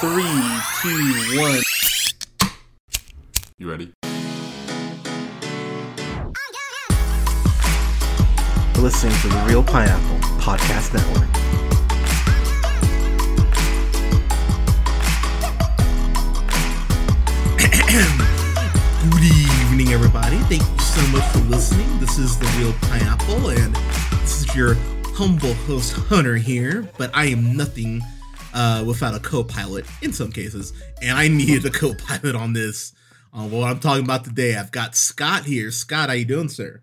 Three, two, one. You ready? You're listening to the Reel Pineapple Podcast Network. Good evening, everybody. Thank you so much for listening. This is the Reel Pineapple, and this is your humble host Hunter here. But I am nothing uh, without a co-pilot in some cases, and I needed a co-pilot on this. On what I'm talking about today, I've got Scott here. Scott, how you doing, sir?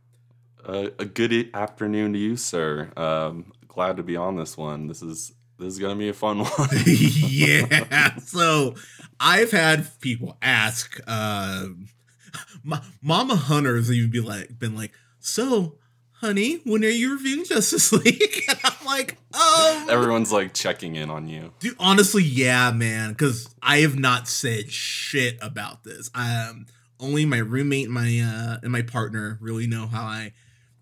Uh, a good afternoon to you, sir. Um, glad to be on this one. This is this is gonna be a fun one. yeah. So I've had people ask, uh, Ma- Mama Hunters even be like, been like, so, honey, when are you reviewing Justice League? And I'm like, um, Everyone's like checking in on you. dude, honestly, yeah, man, because I have not said shit about this. I um, only my roommate, and my uh, and my partner really know how I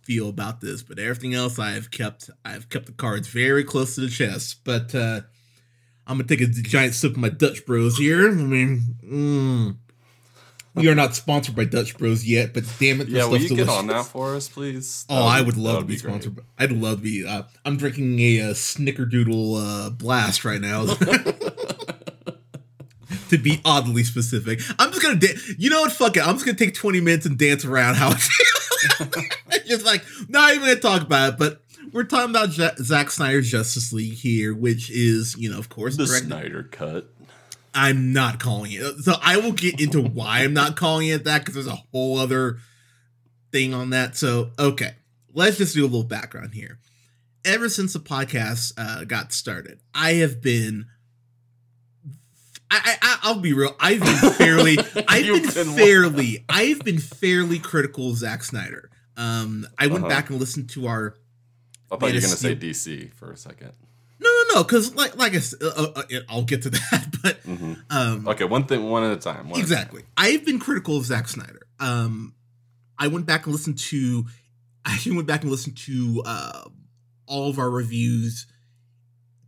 feel about this, but everything else I've kept I've kept the cards very close to the chest. But uh I'm gonna take a giant sip of my Dutch Bros here. I mean, mm, we are not sponsored by Dutch Bros yet, but damn it, this Yeah, will you stuff's get on that for us, please? Oh, That I would love to be great. sponsored. by- I'd love to be. Uh, I'm drinking a, uh Snickerdoodle uh, blast right now. to be oddly specific, I'm just gonna. Da- you know what? Fuck it. I'm just gonna take 20 minutes and dance around how. It's just like not even gonna talk about it, but we're talking about Ja- Zack Snyder's Justice League here, which is you know of course The directed- Snyder cut. I'm not calling it. So I will get into why I'm not calling it that because there's a whole other thing on that. So okay, let's just do a little background here. Ever since the podcast uh, got started, I have been. I, I I'll be real. I've been fairly. I've been, been what? fairly. I've been fairly critical of Zack Snyder. Um, I went Uh-huh. back and listened to our I thought you were gonna say DC for a second. No because like like I uh, uh, uh, I'll get to that, but hmm um, Okay, one thing, one at a time. at a Exactly. I've been critical of Zack Snyder. Um, I went back and listened to. I went back and listened to uh, all of our reviews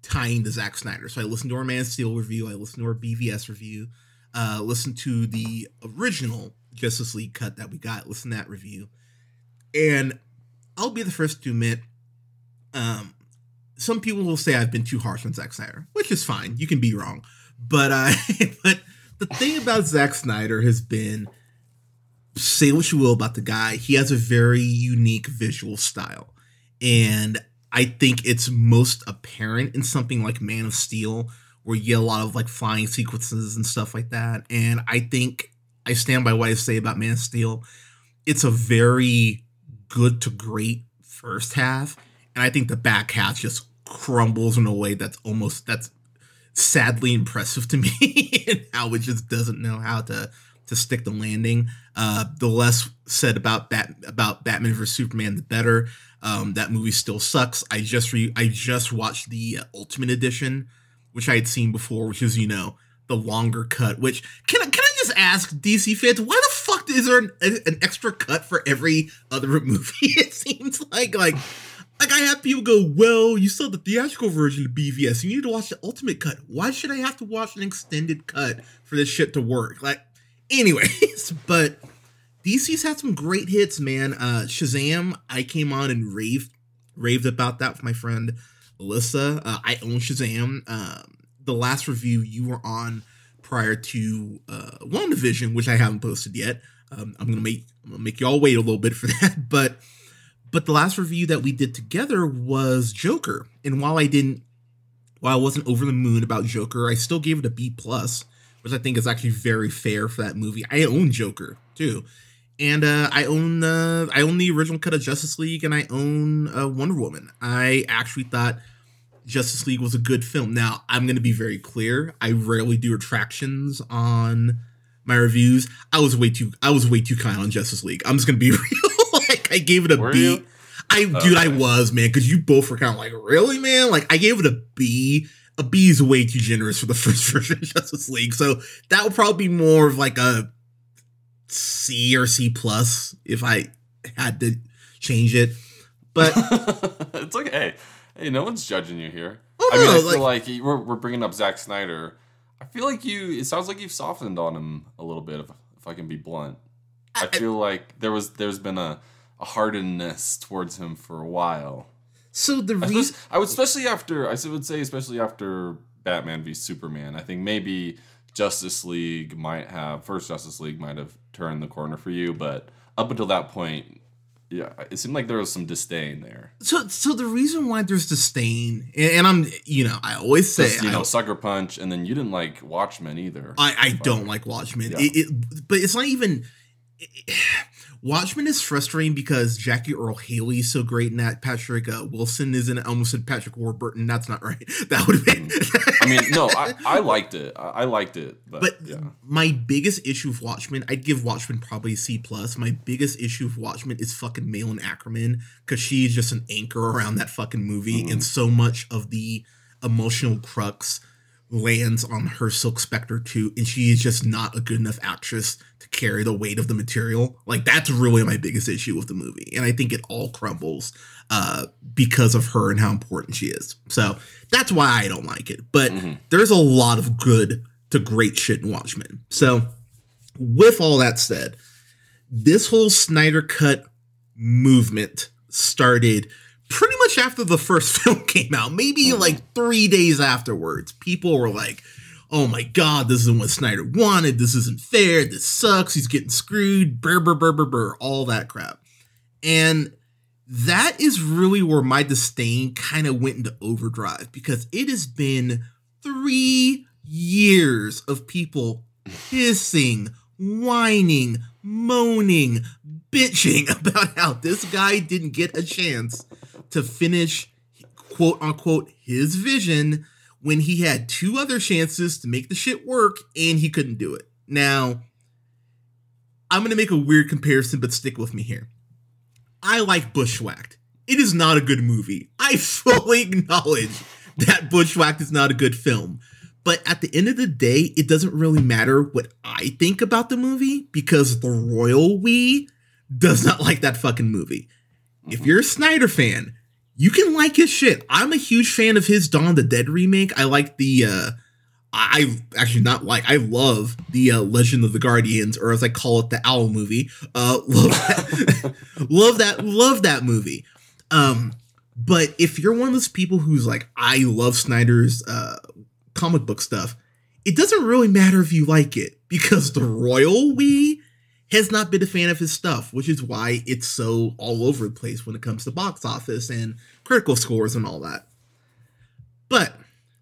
tying to Zack Snyder. So I listened to our Man of Steel review. I listened to our BVS review. Uh, listened to the original Justice League cut that we got. Listen to that review, and I'll be the first to admit. Um, some people will say I've been too harsh on Zack Snyder, which is fine. You can be wrong, but uh, but the thing about Zack Snyder has been say what you will about the guy, he has a very unique visual style. And I think it's most apparent in something like Man of Steel, where you get a lot of like flying sequences and stuff like that. And I think I stand by what I say about Man of Steel. It's a very good to great first half. And I think the back half just crumbles in a way that's almost that's sadly impressive to me and how it just doesn't know how to to stick the landing. Uh, the less said about Bat about Batman vs Superman, the better. Um, that movie still sucks. I just re I just watched the uh, Ultimate Edition, which I had seen before, which is you know the longer cut. Which can I can I just ask DC fans why the fuck is there an, an extra cut for every other movie? It seems like like like I have people go, well, you saw the theatrical version of BVS. You need to watch the ultimate cut. Why should I have to watch an extended cut for this shit to work? Like, anyways, but DC's had some great hits, man. Uh Shazam, I came on and raved raved about that with my friend Alyssa. Uh, I own Shazam. Um, the last review you were on prior to uh WandaVision, which I haven't posted yet. Um, I'm gonna make I'm gonna make y'all wait a little bit for that, but but the last review that we did together was Joker. And while I didn't while I wasn't over the moon about Joker, I still gave it a B plus, which I think is actually very fair for that movie. I own Joker too. And uh, I own uh, I own the original cut of Justice League, and I own uh, Wonder Woman. I actually thought Justice League was a good film. Now I'm going to be very clear. I rarely do retractions on my reviews. I was way too I was way too kind on Justice League. I'm just going to be real. Like I gave it a B. Were you? I dude, I was man, because you both were kind of like, really, man. Like I gave it a B. A B is way too generous for the first version of Justice League, so that would probably be more of like a C or C plus if I had to change it. But it's like, hey, no one's judging you here. Oh, I mean, no, I feel like, we're, we're bringing up Zack Snyder. I feel like you. It sounds like you've softened on him a little bit. If, if I can be blunt, I, I feel like there was there's been a, a hardness towards him for a while. So the reason I would especially after I would say especially after Batman v Superman. I think maybe Justice League might have first Justice League might have turned the corner for you, but up until that point, yeah, it seemed like there was some disdain there. So, so the reason why there's disdain, and, and I'm, you know, I always say, you know, Sucker Punch, and then you didn't like Watchmen either. I, I don't like Watchmen, yeah. it, it, but it's not even. It, Watchmen is frustrating because Jackie Earle Haley is so great in that. Patrick uh, Wilson is in it. I almost said Patrick Warburton. That's not right. That would have been. I mean, no, I, I liked it. I, liked it. But, but yeah. my biggest issue with Watchmen, I'd give Watchmen probably C plus. My biggest issue with Watchmen is fucking Malin Akerman because she's just an anchor around that fucking movie, mm-hmm. and so much of the emotional crux lands on her Silk Spectre too, and she is just not a good enough actress to carry the weight of the material. Like that's really my biggest issue with the movie, and I think it all crumbles uh, because of her and how important she is. So that's why I don't like it. But mm-hmm. there's a lot of good to great shit in Watchmen. So with all that said, this whole Snyder Cut movement started pretty much after the first film came out, maybe mm-hmm. like three days afterwards, people were like, oh my god, this isn't what Snyder wanted. This isn't fair. This sucks. He's getting screwed. Brr, brr, brr, brr, brr, all that crap. And that is really where my disdain kind of went into overdrive because it has been three years of people hissing, whining, moaning, bitching about how this guy didn't get a chance to finish quote unquote his vision when he had two other chances to make the shit work and he couldn't do it. Now, I'm going to make a weird comparison, but stick with me here. I like Bushwhacked. It is not a good movie. I fully acknowledge that Bushwhacked is not a good film. But at the end of the day, it doesn't really matter what I think about the movie because the royal we does not like that fucking movie. If you're a Snyder fan, you can like his shit. I'm a huge fan of his Dawn the Dead remake. I like the uh I actually not like I love the uh, Legend of the Guardians or as I call it the Owl movie. Uh love that love that love that movie. Um but if you're one of those people who's like I love Snyder's uh comic book stuff, it doesn't really matter if you like it because the royal we has not been a fan of his stuff, which is why it's so all over the place when it comes to box office and critical scores and all that. But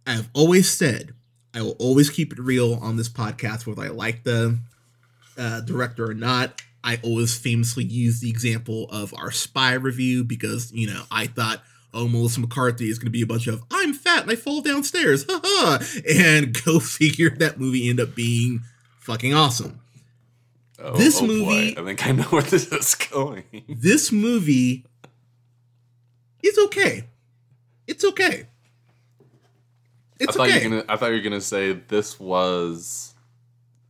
I have always said I will always keep it real on this podcast, whether I like the uh, director or not. I always famously use the example of our spy review because, you know, I thought, oh, Melissa McCarthy is going to be a bunch of, I'm fat and I fall downstairs. And go figure that movie ended up being fucking awesome. Oh, this oh movie, boy. I think I know where this is going. this movie is okay. It's okay. It's I thought okay. You're gonna, I thought you were gonna say this was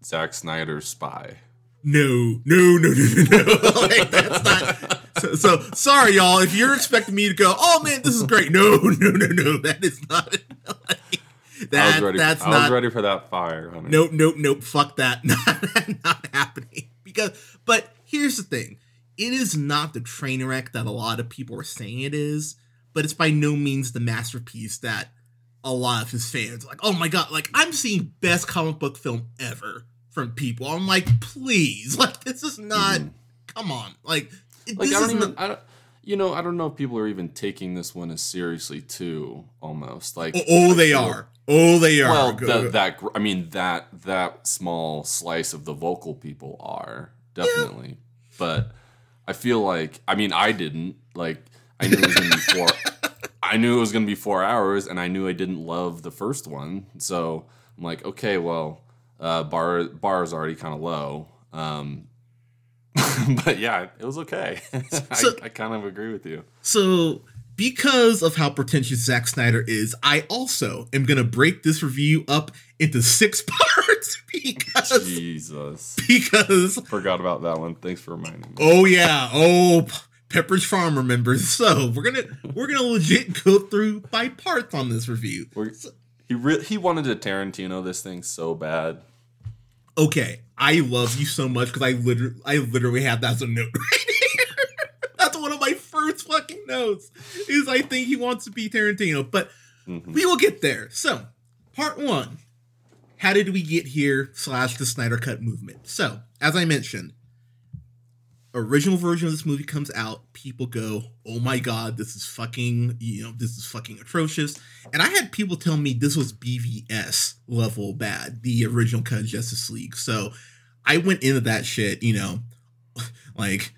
Zack Snyder's Spy. No, no, no, no, no, no. like, that's not. So, so, sorry, y'all. If you're expecting me to go, oh man, this is great. No, no, no, no. That is not. Like, that, I was ready. That's I not, was ready for that fire. Honey. Nope, nope, nope. Fuck that. Not, not happening. Because, but here's the thing: it is not the train wreck that a lot of people are saying it is, but it's by no means the masterpiece that a lot of his fans like. Oh my god! Like I'm seeing best comic book film ever from people. I'm like, please, like this is not. Mm-hmm. Come on, like. Like I don't even. Not, I don't, you know, I don't know if people are even taking this one as seriously too. Almost like oh, oh they are. Oh, they are. Well, the, that I mean that that small slice of the vocal people are definitely, yeah. but I feel like I mean I didn't like I knew it was gonna be four. I knew it was gonna be four hours, and I knew I didn't love the first one, so I'm like, okay, well, uh, bar bar is already kind of low. Um, but yeah, it was okay. So, I, I kind of agree with you. So because of how pretentious Zack Snyder is, I also am gonna break this review up into six parts because Jesus. Because forgot about that one. Thanks for reminding me. Oh yeah. Oh Pepperidge Farm remembers. So we're gonna we're gonna legit go through by parts on this review. We're, He re- he wanted to Tarantino this thing so bad. Okay, I love you so much because I literally, I literally have that as a note right here. That's one of my first fucking notes. Is I think he wants to be Tarantino, but Mhm. we will get there. So, part one: How did we get here? Slash the Snyder Cut movement. So, as I mentioned, original version of this movie comes out. People go, "Oh my god, this is fucking, you know, this is fucking atrocious." And I had people tell me this was BVS level bad, the original cut of Justice League. So I went into that shit, you know, like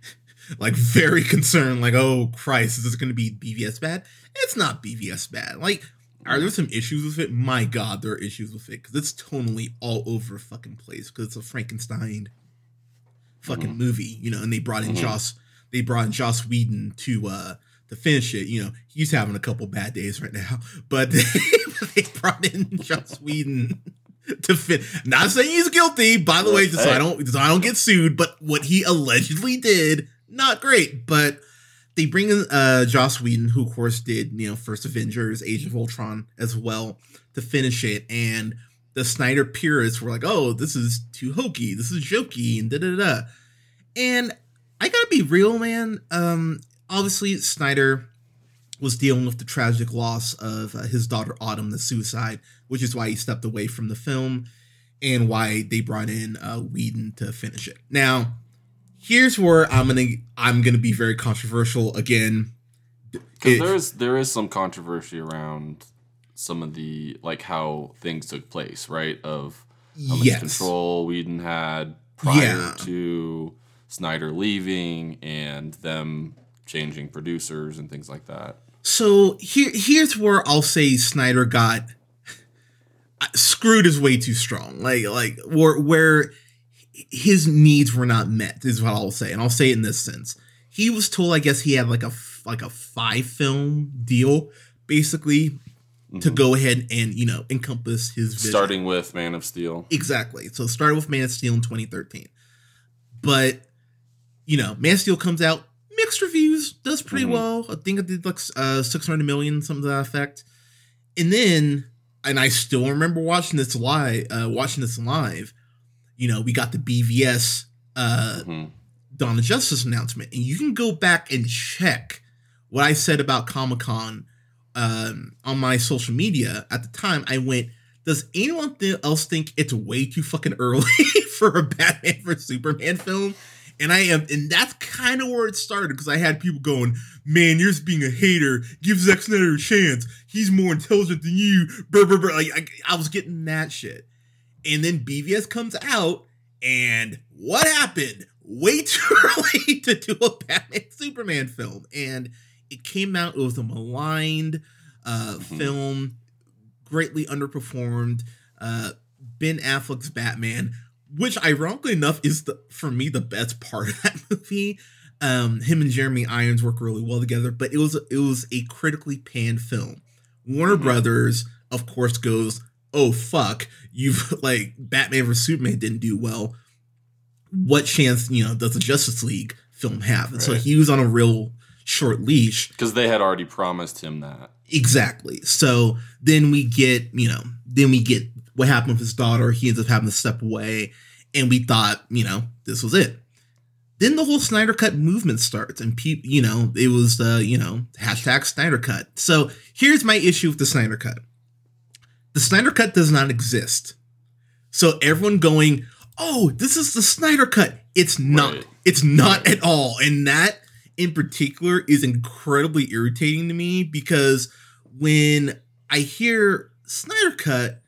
like very concerned, like, oh Christ, is this gonna be BVS bad? It's not BVS bad. Like, are there some issues with it? My God, there are issues with it because it's totally all over fucking place because it's a Frankenstein fucking Mhm. movie, you know, and they brought in Mhm. Joss, they brought in Joss Whedon to uh to finish it. You know, he's having a couple bad days right now, but they, they brought in Joss Whedon to fit. Not saying he's guilty, by the way, just so I don't so I don't get sued. But what he allegedly did, not great. But they bring in uh Joss Whedon, who of course did you know first Avengers, Age of Ultron as well to finish it, and the Snyder purists were like, "Oh, this is too hokey, this is jokey," and da da da. And I gotta be real, man. Um, obviously Snyder was dealing with the tragic loss of uh, his daughter Autumn, the suicide, which is why he stepped away from the film, and why they brought in uh, Whedon to finish it. Now, here's where I'm gonna I'm gonna be very controversial again. Because there's there is some controversy around some of the like how things took place, right? Of how much yes, control Whedon had prior Yeah. to Snyder leaving and them changing producers and things like that. So here, here's where I'll say Snyder got screwed is way too strong. Like, like where where his needs were not met is what I'll say, and I'll say it in this sense. He was told, I guess, he had like a like a five film deal, basically, to Mhm. go ahead and you know encompass his vision. Starting with Man of Steel. Exactly. So it started with Man of Steel in 2013. But, you know, Man of Steel comes out, mixed reviews, does pretty Mhm. well. I think it did like uh, 600 million, something to that effect. And then, and I still remember watching this live, uh, watching this live, you know, we got the BVS uh, Mhm. Dawn of Justice announcement. And you can go back and check what I said about Comic Con um, on my social media at the time. I went, does anyone else think it's way too fucking early for a Batman vs Superman film? And I am, and that's kind of where it started because I had people going, "Man, you're just being a hater. Give Zack Snyder a chance. He's more intelligent than you." Brr, brr, brr. Like I, I was getting that shit, and then BVS comes out, and what happened? Way too early to do a Batman Superman film, and it came out. It was a maligned uh, Mhm. film, greatly underperformed. Uh, ben Affleck's Batman, which ironically enough is the for me the best part of that movie. Um, him and Jeremy Irons work really well together, but it was it was a critically panned film. Warner Mhm. Brothers, of course, goes, "Oh fuck, you've like Batman vs Superman didn't do well. What chance you know does the Justice League film have?" And so he was on a real short leash. Because they had already promised him that. Exactly. So then we get, you know, then we get what happened with his daughter. He ends up having to step away, and we thought, you know, this was it. Then the whole Snyder Cut movement starts, and people, you know, it was the, you know, hashtag Snyder Cut. So here's my issue with the Snyder Cut: the Snyder Cut does not exist. So everyone going, "Oh, this is the Snyder Cut." It's not. Right. It's not Right. at all, and that in particular is incredibly irritating to me because when I hear Snyder Cut,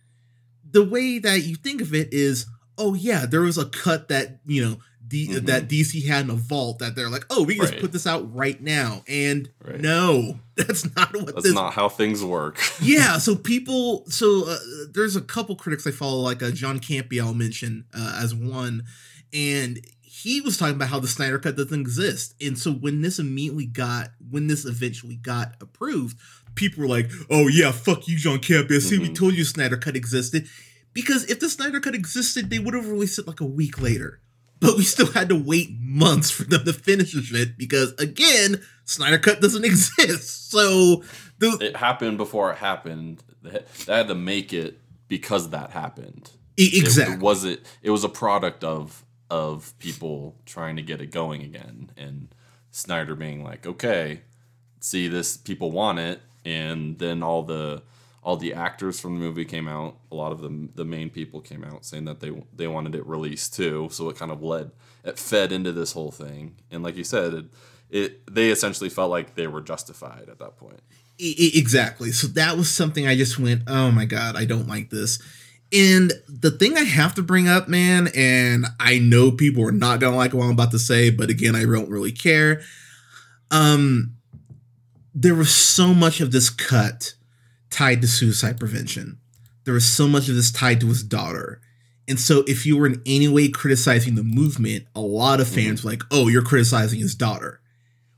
the way that you think of it is, oh yeah, there was a cut that you know D- Mhm. that DC had in a vault that they're like, oh, we can just put this out right now, and Right. no, that's not what That's this. not how things work. yeah, so people, so uh, there's a couple critics I follow, like uh, John Campy, I'll mention uh, as one, and he was talking about how the Snyder Cut doesn't exist, and so when this immediately got, when this eventually got approved, people were like, "Oh yeah, fuck you, John Campy. I see, we Mhm. told you Snyder Cut existed." Because if the Snyder Cut existed, they would have released it like a week later. but we still had to wait months for them to finish the shit because again, Snyder Cut doesn't exist. So the, it happened before it happened. They had to make it because that happened. Exactly. It, it was it. It was a product of of people trying to get it going again, and Snyder being like, "Okay, see this, people want it," and then all the all the actors from the movie came out. A lot of the the main people came out saying that they they wanted it released too. So it kind of led it fed into this whole thing. And like you said, it, it they essentially felt like they were justified at that point. Exactly. So that was something I just went, oh my god, I don't like this. And the thing I have to bring up, man, and I know people are not gonna like what I'm about to say, but again, I don't really care. Um, there was so much of this cut tied to suicide prevention. There was so much of this tied to his daughter. And so if you were in any way criticizing the movement, a lot of fans mm-hmm. were like, oh, you're criticizing his daughter.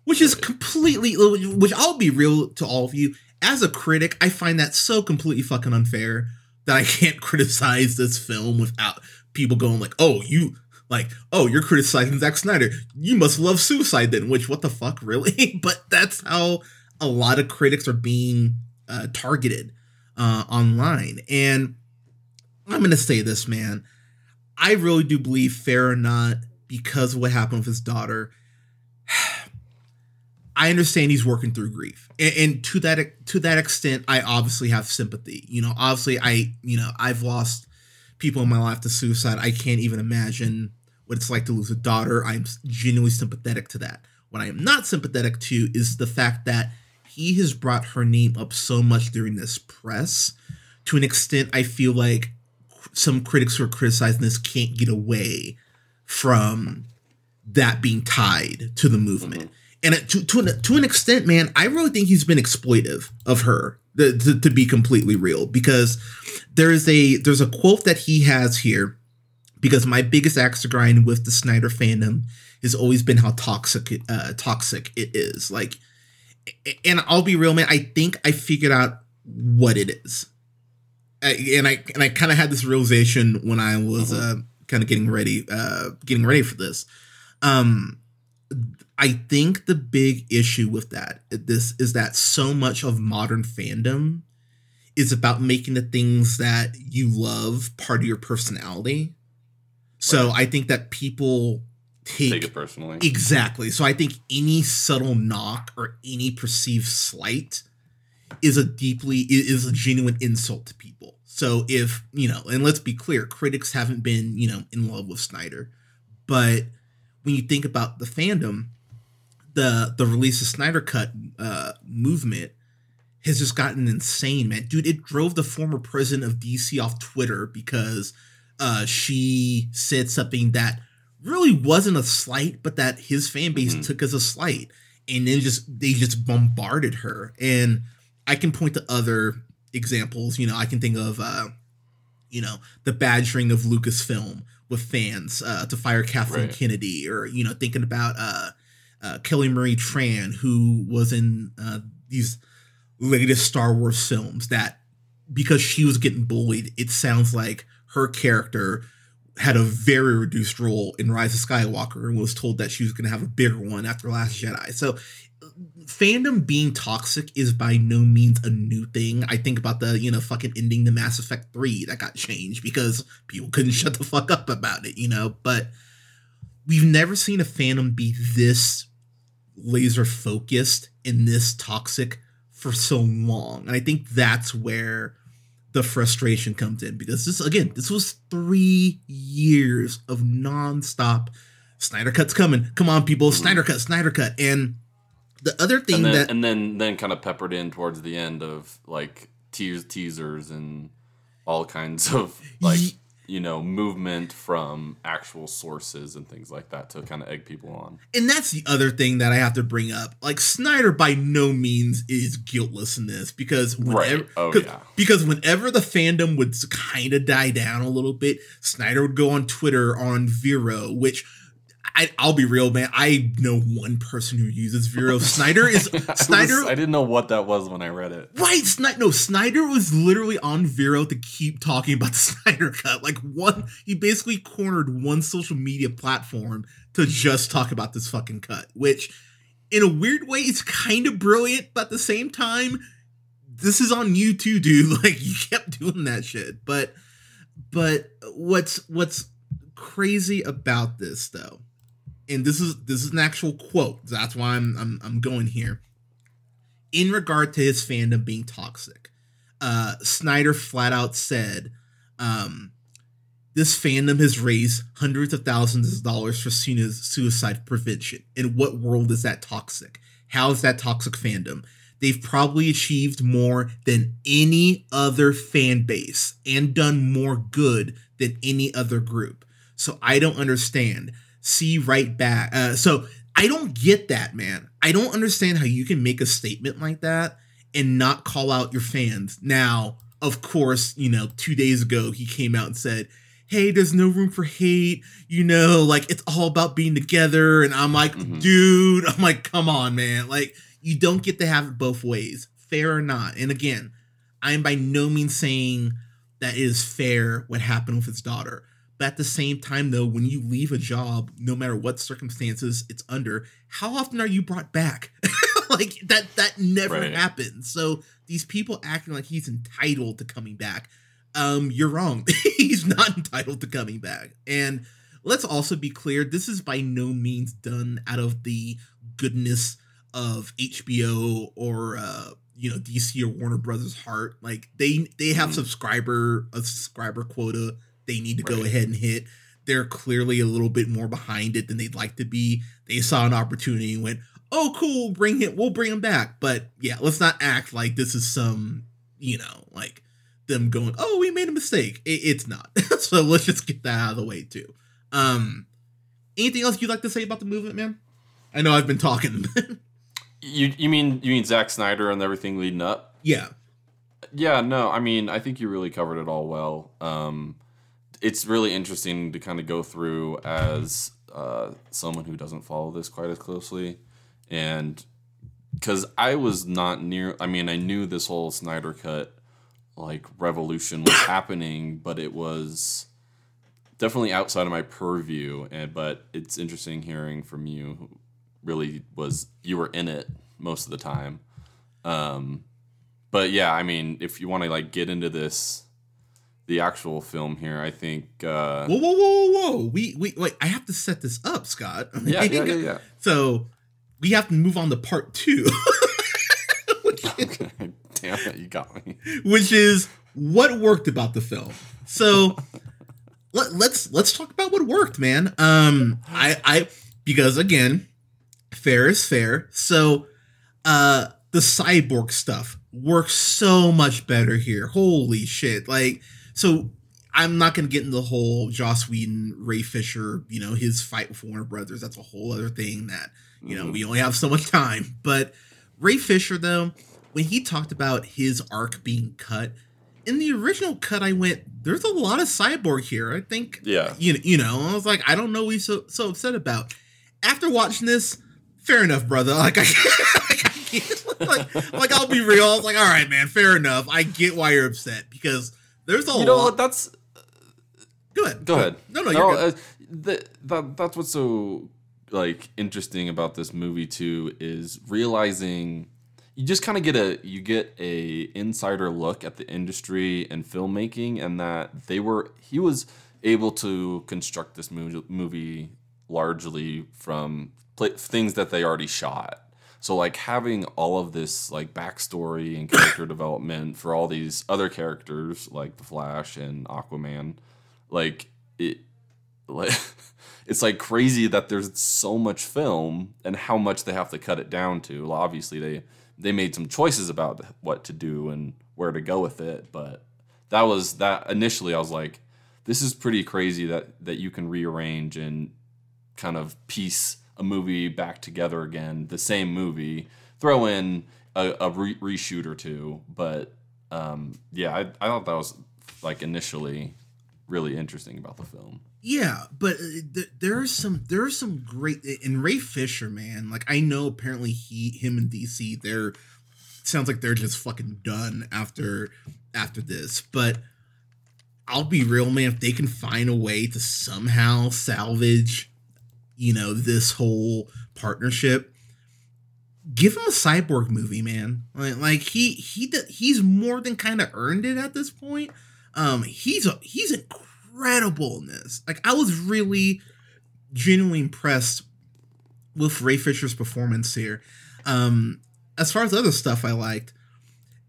Which is completely which I'll be real to all of you. As a critic, I find that so completely fucking unfair that I can't criticize this film without people going like, oh, you like, oh, you're criticizing Zack Snyder. You must love suicide then, which what the fuck, really? but that's how a lot of critics are being uh, targeted uh, online. And I'm to say this, man. I really do believe, fair or not, because of what happened with his daughter, I understand he's working through grief, and, and, to that to that extent, I obviously have sympathy. You know, obviously, I you know I've lost people in my life to suicide. I can't even imagine what it's like to lose a daughter. I'm genuinely sympathetic to that. What I am not sympathetic to is the fact that he has brought her name up so much during this press to an extent I feel like some critics who are criticizing this can't get away from that being tied to the movement. Mm-hmm. And to, to, an, to an extent, man, I really think he's been exploitive of her to, to, to be completely real because there is a there's a quote that he has here because my biggest axe to grind with the Snyder fandom has always been how toxic uh, toxic it is. Like and I'll be real, man. I think I figured out what it is, and I and I kind of had this realization when I was uh-huh. uh, kind of getting ready, uh, getting ready for this. Um, I think the big issue with that eh, this is that so much of modern fandom is about making the things that you love part of your personality. So I think that people take, take it personally. Exactly. So I think any subtle knock or any perceived slight is a deeply is a genuine insult to people. So if, you know, and let's be clear, critics haven't been, you know, in love with Snyder. But when you think about the fandom, the the release of Snyder Cut uh movement has just gotten insane, man. Dude, it drove the former president of DC off Twitter because uh she said something that really wasn't a slight, but that his fan base mm-hmm. took as a slight, and then just they just bombarded her. And I can point to other examples. You know, I can think of uh, you know the badgering of Lucasfilm with fans uh, to fire Kathleen right. Kennedy, or you know thinking about uh, uh, Kelly Marie Tran, who was in uh, these latest Star Wars films that because she was getting bullied, it sounds like her character had a very reduced role in Rise of Skywalker and was told that she was going to have a bigger one after Last Jedi. So fandom being toxic is by no means a new thing. I think about the, you know, fucking ending the Mass Effect 3 that got changed because people couldn't shut the fuck up about it, you know, but we've never seen a fandom be this laser focused in this toxic for so long. And I think that's where the frustration comes in because this again, this was three years of nonstop Snyder Cut's coming. Come on, people, mm-hmm. Snyder Cut, Snyder Cut. And the other thing and then, that and then then kind of peppered in towards the end of like teas- teasers and all kinds of like you know movement from actual sources and things like that to kind of egg people on and that's the other thing that i have to bring up like snyder by no means is guiltless in this because whenever right. oh, yeah. because whenever the fandom would kind of die down a little bit snyder would go on twitter on vero which I, I'll be real, man. I know one person who uses Vero. Snyder is Snyder. I, didn't know what that was when I read it. Right, Snyder. No, Snyder was literally on Vero to keep talking about the Snyder Cut. Like one, he basically cornered one social media platform to just talk about this fucking cut, which, in a weird way, is kind of brilliant, but at the same time, this is on you too, dude. Like you kept doing that shit, but, but what's what's crazy about this though and this is this is an actual quote. That's why I'm I'm, I'm going here. In regard to his fandom being toxic, uh, Snyder flat out said, um, "This fandom has raised hundreds of thousands of dollars for suicide prevention. In what world is that toxic? How is that toxic fandom?" They've probably achieved more than any other fan base and done more good than any other group. So I don't understand see right back. Uh, so I don't get that, man. I don't understand how you can make a statement like that and not call out your fans. Now, of course, you know, two days ago he came out and said, Hey, there's no room for hate. You know, like it's all about being together. And I'm like, mm-hmm. dude, I'm like, come on, man. Like, you don't get to have it both ways, fair or not. And again, I am by no means saying that it is fair what happened with his daughter. But at the same time, though, when you leave a job, no matter what circumstances it's under, how often are you brought back? like that that never right. happens. So these people acting like he's entitled to coming back. Um, you're wrong. he's not entitled to coming back. And let's also be clear, this is by no means done out of the goodness of HBO or uh, you know, DC or Warner Brothers heart. Like they they have mm. subscriber a subscriber quota they need to right. go ahead and hit. They're clearly a little bit more behind it than they'd like to be. They saw an opportunity and went, "Oh, cool, bring him. We'll bring him back." But yeah, let's not act like this is some, you know, like them going, "Oh, we made a mistake." It, it's not. so let's just get that out of the way too. Um, anything else you'd like to say about the movement, man? I know I've been talking. you you mean you mean Zack Snyder and everything leading up? Yeah. Yeah, no, I mean, I think you really covered it all well. Um, it's really interesting to kind of go through as uh, someone who doesn't follow this quite as closely, and because I was not near. I mean, I knew this whole Snyder Cut like revolution was happening, but it was definitely outside of my purview. And but it's interesting hearing from you. Who really was you were in it most of the time. Um, but yeah, I mean, if you want to like get into this the actual film here. I think. Uh, whoa, whoa, whoa, whoa! We, we wait. I have to set this up, Scott. Yeah, yeah, yeah, yeah. So we have to move on to part two. Damn it, you got me. Which is what worked about the film. So let, let's let's talk about what worked, man. Um, I I because again, fair is fair. So, uh, the cyborg stuff works so much better here. Holy shit! Like so I'm not going to get into the whole Joss Whedon, Ray Fisher, you know, his fight with Warner Brothers. That's a whole other thing that, you know, mm-hmm. we only have so much time. But Ray Fisher, though, when he talked about his arc being cut, in the original cut, I went, there's a lot of cyborg here. I think, yeah, you, you know, I was like, I don't know what he's so, so upset about. After watching this, fair enough, brother. Like, I, like, I can't. like, like, I'll be real. I was like, all right, man, fair enough. I get why you're upset because there's a you know what that's. Go ahead. Go ahead. No, no, no. Uh, the, that that's what's so like interesting about this movie too is realizing you just kind of get a you get a insider look at the industry and filmmaking and that they were he was able to construct this movie, movie largely from things that they already shot so like having all of this like backstory and character development for all these other characters like the Flash and Aquaman, like it, like it's like crazy that there's so much film and how much they have to cut it down to. Well, obviously they they made some choices about what to do and where to go with it, but that was that initially I was like, this is pretty crazy that that you can rearrange and kind of piece a movie back together again, the same movie, throw in a, a re- reshoot or two. But um, yeah, I, I thought that was like initially really interesting about the film. Yeah, but uh, th- there are some there are some great and Ray Fisher, man. Like I know apparently he him and DC they're sounds like they're just fucking done after after this, but I'll be real, man. If they can find a way to somehow salvage, you know, this whole partnership, give him a cyborg movie, man. Like, like he he he's more than kind of earned it at this point. Um, he's a, he's incredible in this. Like, I was really genuinely impressed with Ray Fisher's performance here. Um, as far as other stuff I liked,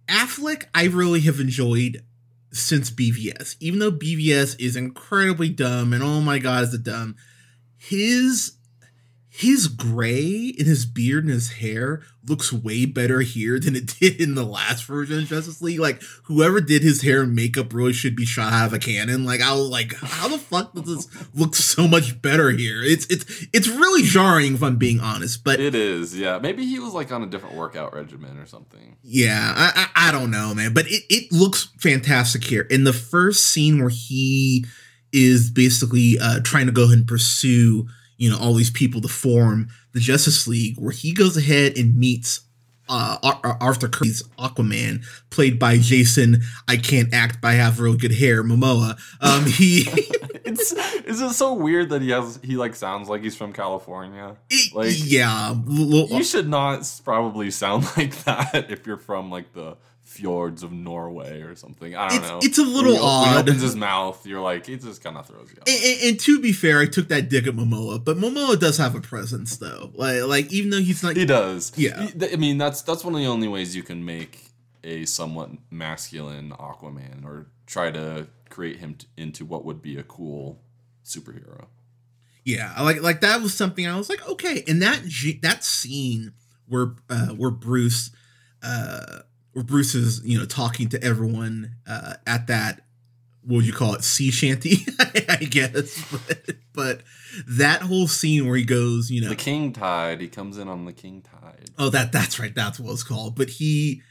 Affleck, I really have enjoyed since BVS. Even though BVS is incredibly dumb and oh my god, is it dumb? His his gray in his beard and his hair looks way better here than it did in the last version of Justice League. Like whoever did his hair and makeup really should be shot out of a cannon. Like I was like, how the fuck does this look so much better here? It's it's it's really jarring if I'm being honest. But it is, yeah. Maybe he was like on a different workout regimen or something. Yeah, I I, I don't know, man. But it, it looks fantastic here. In the first scene where he is basically uh, trying to go ahead and pursue you know all these people to form the Justice League, where he goes ahead and meets uh, Arthur Curry's Aquaman, played by Jason. I can't act, but I have real good hair. Momoa. Um, he. it's is it so weird that he has he like sounds like he's from California? Like yeah, you should not probably sound like that if you're from like the fjords of Norway or something. I don't it's, know. It's a little when he, odd. When he opens his mouth, you're like, it just kind of throws you off. And, and, and, to be fair, I took that dig at Momoa, but Momoa does have a presence though. Like, like even though he's not, he does. Yeah. I mean, that's that's one of the only ways you can make a somewhat masculine Aquaman or try to create him t- into what would be a cool superhero. Yeah, like like that was something I was like, okay, and that that scene where uh where Bruce uh where Bruce is, you know, talking to everyone uh, at that what would you call it sea shanty i guess. But, but, that whole scene where he goes you know the king tide he comes in on the king tide. Oh that that's right that's what it's called. But he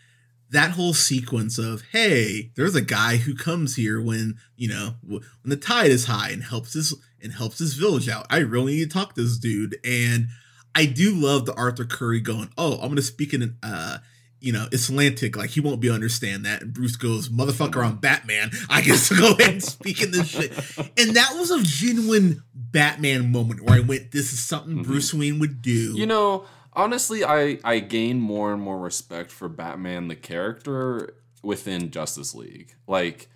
that whole sequence of hey there's a guy who comes here when you know when the tide is high and helps his and helps his village out. I really need to talk to this dude. And i do love the arthur curry going oh i'm gonna speak in an uh you know, Icelandic, like he won't be understand that. And Bruce goes, motherfucker, I'm Batman. I guess go ahead and speak in this shit. And that was a genuine Batman moment where I went, this is something mm-hmm. Bruce Wayne would do. You know, honestly, I, I gain more and more respect for Batman the character within Justice League. Like,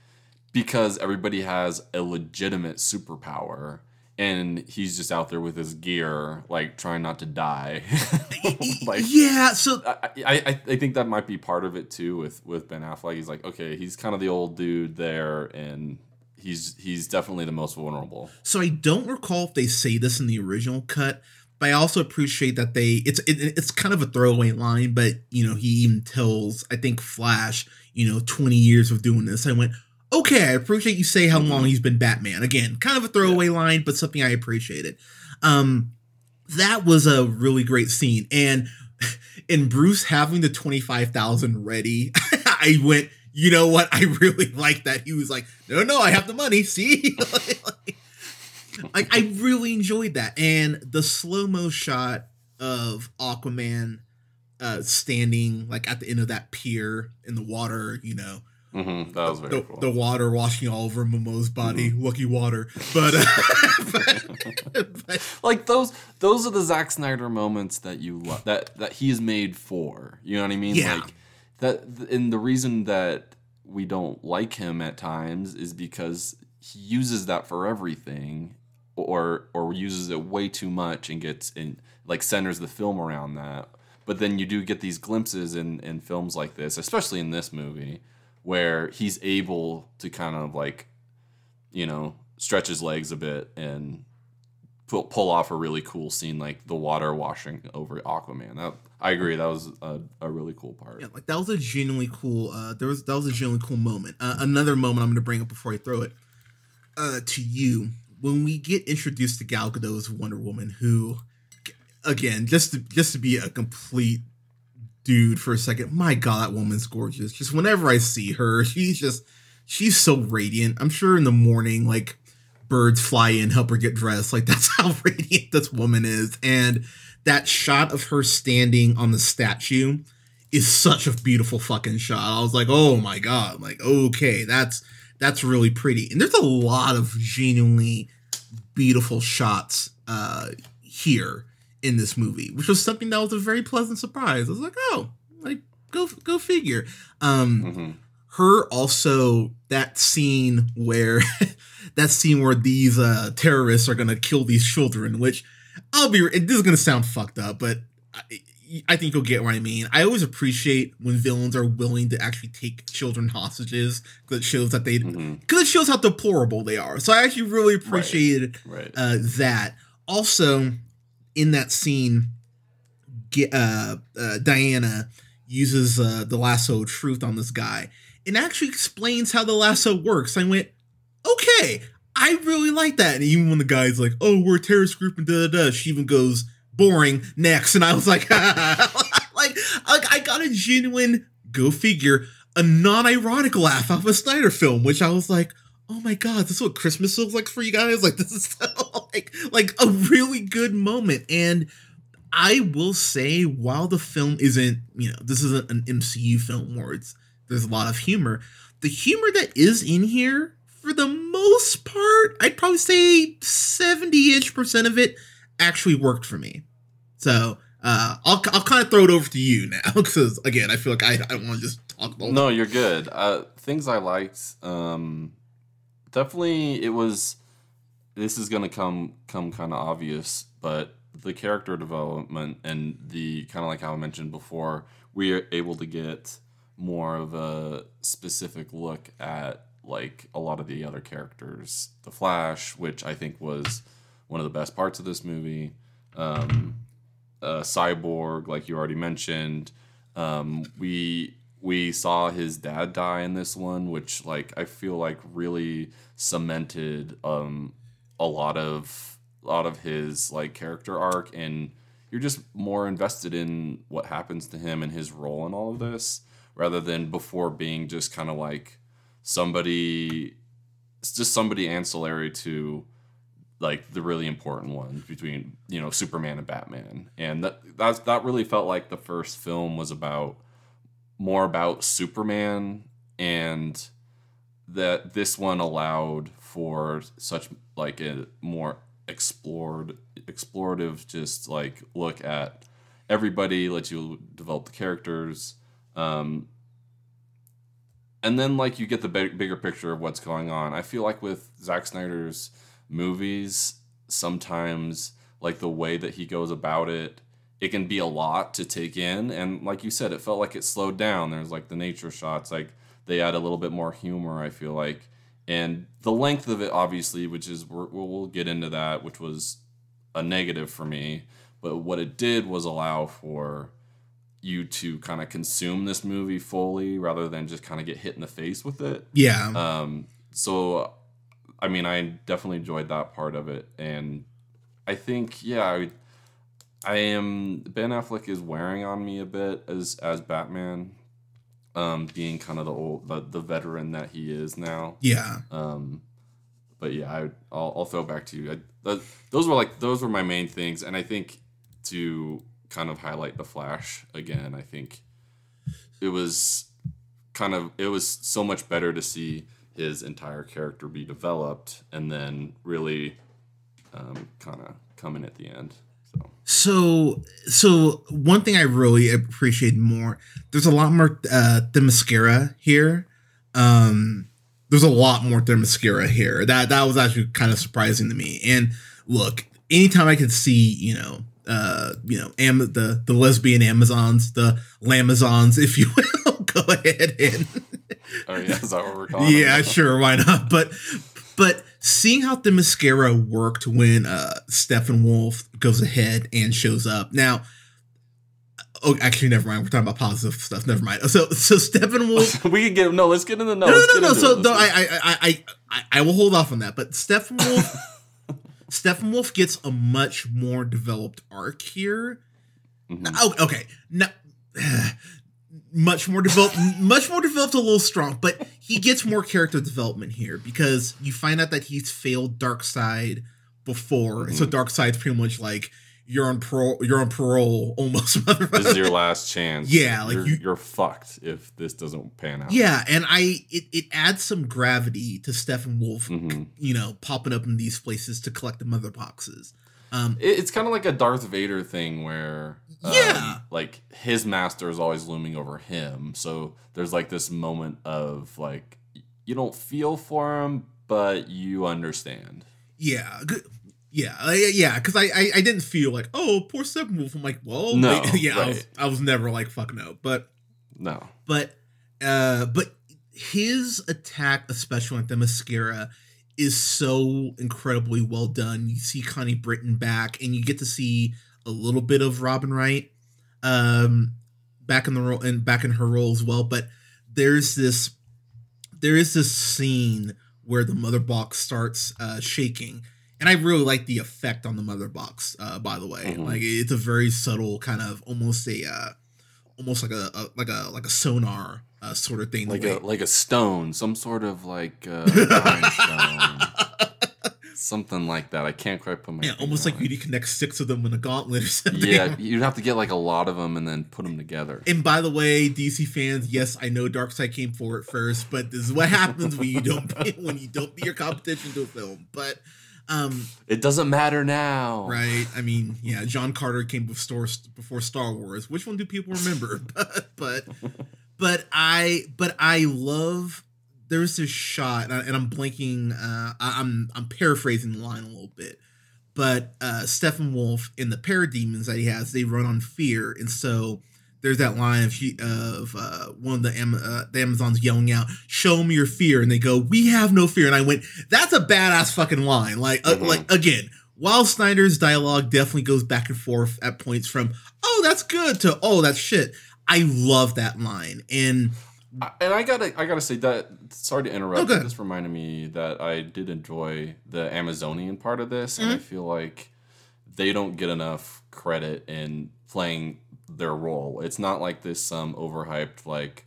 because everybody has a legitimate superpower and he's just out there with his gear, like trying not to die. like, yeah, so I, I I think that might be part of it too with with Ben Affleck. He's like, okay, he's kind of the old dude there, and he's he's definitely the most vulnerable. So I don't recall if they say this in the original cut, but I also appreciate that they it's it, it's kind of a throwaway line, but you know he even tells I think Flash, you know, twenty years of doing this. I went okay, I appreciate you say how long mm-hmm. he's been Batman. Again, kind of a throwaway yeah. line, but something I appreciated. Um, that was a really great scene, and in Bruce having the twenty five thousand ready, I went. You know what? I really like that. He was like, "No, no, I have the money." See, like I really enjoyed that, and the slow mo shot of Aquaman uh, standing like at the end of that pier in the water, you know, Mm-hmm. That was very the, cool. The water washing all over Momo's body, mm-hmm. lucky water. But, uh, but, but, like those, those are the Zack Snyder moments that you love, that that he's made for. You know what I mean? Yeah. Like that, and the reason that we don't like him at times is because he uses that for everything, or or uses it way too much and gets in like centers the film around that. But then you do get these glimpses in in films like this, especially in this movie where he's able to kind of like, you know, stretch his legs a bit and pull, pull off a really cool scene like the water washing over Aquaman. That I agree. That was a, a really cool part. Yeah, like that was a genuinely cool. Uh, there was that was a genuinely cool moment. Uh, another moment I'm going to bring up before I throw it uh, to you when we get introduced to Gal Gadot's Wonder Woman, who, again, just to just to be a complete dude for a second. My God, that woman's gorgeous. Just whenever I see her, she's just she's so radiant. I'm sure in the morning, like birds fly in, help her get dressed. Like that's how radiant this woman is. And that shot of her standing on the statue is such a beautiful fucking shot. I was like, oh my god, like okay, that's that's really pretty. And there's a lot of genuinely beautiful shots uh here in this movie, which was something that was a very pleasant surprise. I was like, oh, like go go figure. Um Mm-hmm. her also that scene where that scene where these uh terrorists are gonna kill these children which i'll be this is gonna sound fucked up but I, I think you'll get what i mean i always appreciate when villains are willing to actually take children hostages because it shows that they because Mm-hmm. it shows how deplorable they are so i actually really appreciated Right. uh, that. Also, in that scene, uh, uh, Diana uses uh, the lasso of truth on this guy and actually explains how the lasso works. I went, okay, I really like that. And even when the guy's like, oh, we're a terrorist group and da da da, she even goes, boring, next. And I was like, like, like, I got a genuine, go figure, a non ironic laugh off of a Snyder film, which I was like, oh my god, this is what Christmas looks like for you guys. Like this is so, like like a really good moment. And I will say, while the film isn't, you know, this isn't an MCU film where it's there's a lot of humor. The humor that is in here, for the most part, I'd probably say 70-ish percent of it actually worked for me. So uh, I'll I'll kind of throw it over to you now because again, I feel like I, I want to just talk about No, you're good. Uh, things I liked. Um, definitely, it was. This is gonna come come kind of obvious, but the character development and the kind of like how I mentioned before, we are able to get more of a specific look at like a lot of the other characters. The Flash, which I think was one of the best parts of this movie. Um, uh, Cyborg, like you already mentioned. Um, we we saw his dad die in this one, which like I feel like really cemented um, a lot of a lot of his like character arc, and you're just more invested in what happens to him and his role in all of this, rather than before being just kind of like somebody. It's just somebody ancillary to like the really important ones between you know Superman and Batman, and that that's that really felt like the first film was about more about Superman, and that this one allowed for such like a more explored explorative just like look at everybody let you develop the characters um and then like you get the big, bigger picture of what's going on. I feel like with Zack snyder's movies sometimes like the way that he goes about it it can be a lot to take in. And like you said it felt like it slowed down. There's like the nature shots like they add a little bit more humor i feel like and the length of it obviously which is we'll we'll get into that which was a negative for me. But what it did was allow for you to kind of consume this movie fully rather than just kind of get hit in the face with it. Yeah. um, so, I mean, I definitely enjoyed that part of it, and I think, yeah, I, I am Ben Affleck is wearing on me a bit as as Batman, um, being kind of the old the, the veteran that he is now. yeah. Um, but yeah, I, I'll, I'll throw back to you. I, th- those were like those were my main things, and I think to kind of highlight the Flash again, I think it was kind of it was so much better to see his entire character be developed and then really um, kind of come in at the end. So So, so one thing I really appreciate more, there's a lot more uh Themyscira here. Um there's a lot more Themyscira here. That that was actually kind of surprising to me. And look, anytime I could see, you know, uh, you know, am the the lesbian Amazons, the Lamazons, if you will, go ahead and oh yeah, is that what we're calling? yeah, sure, why not? But but seeing how Themyscira worked when uh Steppenwolf goes ahead and shows up. Now Oh, actually, never mind. We're talking about positive stuff. Never mind. So, so Steppenwolf. we can get no. Let's get into no. No, no, no, no. So, no, I, I, I, I, I will hold off on that. But Steppenwolf, Steppenwolf gets a much more developed arc here. Mhm. Oh, okay. Now, much more developed, much more developed, a little strong, but he gets more character development here because you find out that he's failed Darkseid before, mm-hmm. so Darkseid's pretty much like you're on parole. You're on parole almost. this is your last chance. Yeah, like you're, you, you're fucked if this doesn't pan out. Yeah, and I it, it adds some gravity to Steppenwolf. Mm-hmm. You know, popping up in these places to collect the mother boxes. Um, it, it's kind of like a Darth Vader thing where um, yeah, like his master is always looming over him. So there's like this moment of like you don't feel for him, but you understand. Yeah, yeah, uh, yeah, because I, I, I didn't feel like oh poor Steppenwolf. I'm like well no yeah right. I was I was never like fuck no but no but uh but his attack especially at Themyscira is so incredibly well done. You see Connie Britton back and you get to see a little bit of Robin Wright um back in the role and back in her role as well but there's this there is this scene where the mother box starts uh shaking and I really like the effect on the mother box. Uh, by the way, mm-hmm. like it's a very subtle kind of almost a uh, almost like a, a like a like a sonar uh, sort of thing, like a like a stone, some sort of like uh, something like that. I can't quite put my yeah, almost like you connect six of them in a gauntlet or something. Yeah, you'd have to get like a lot of them and then put them together. And by the way, DC fans, yes, I know Darkseid came for it first, but this is what happens when you don't when you don't beat your competition to a film. But um, it doesn't matter now, right? I mean, yeah, John Carter came before before Star Wars. Which one do people remember? but but but I but I love. There's this shot, and, I, am blanking. Uh, I, am I'm paraphrasing the line a little bit, but uh, Steppenwolf in the parademons that he has, they run on fear, and so there's that line of of uh, one of the uh, the Amazons yelling out, "Show me your fear," and they go, "We have no fear." And I went, "That's a badass fucking line." Like, uh, mm-hmm. uh, like again, while Snyder's dialogue definitely goes back and forth at points from "Oh, that's good" to "Oh, that's shit." I love that line, and and I gotta I gotta say that. Sorry to interrupt. Okay. This reminded me that I did enjoy the Amazonian part of this, mm-hmm. and I mm-hmm. feel like they don't get enough credit in playing their role. It's not like this some overhyped like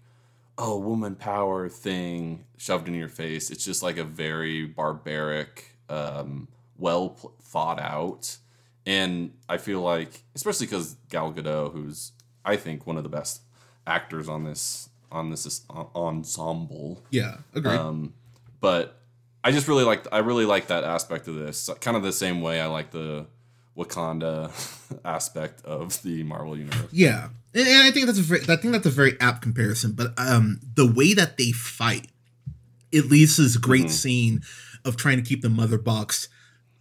oh woman power thing shoved in your face. It's just like a very barbaric, um, well thought out, and I feel like especially because Gal Gadot, who's I think one of the best actors on this on this ensemble. Yeah, agree. Um, but I just really like I really like that aspect of this. Kind of the same way I like the Wakanda aspect of the Marvel universe. Yeah, and, and, I think that's a very, I think that's a very apt comparison. But um, the way that they fight, it leads to this great mm-hmm. scene of trying to keep the mother box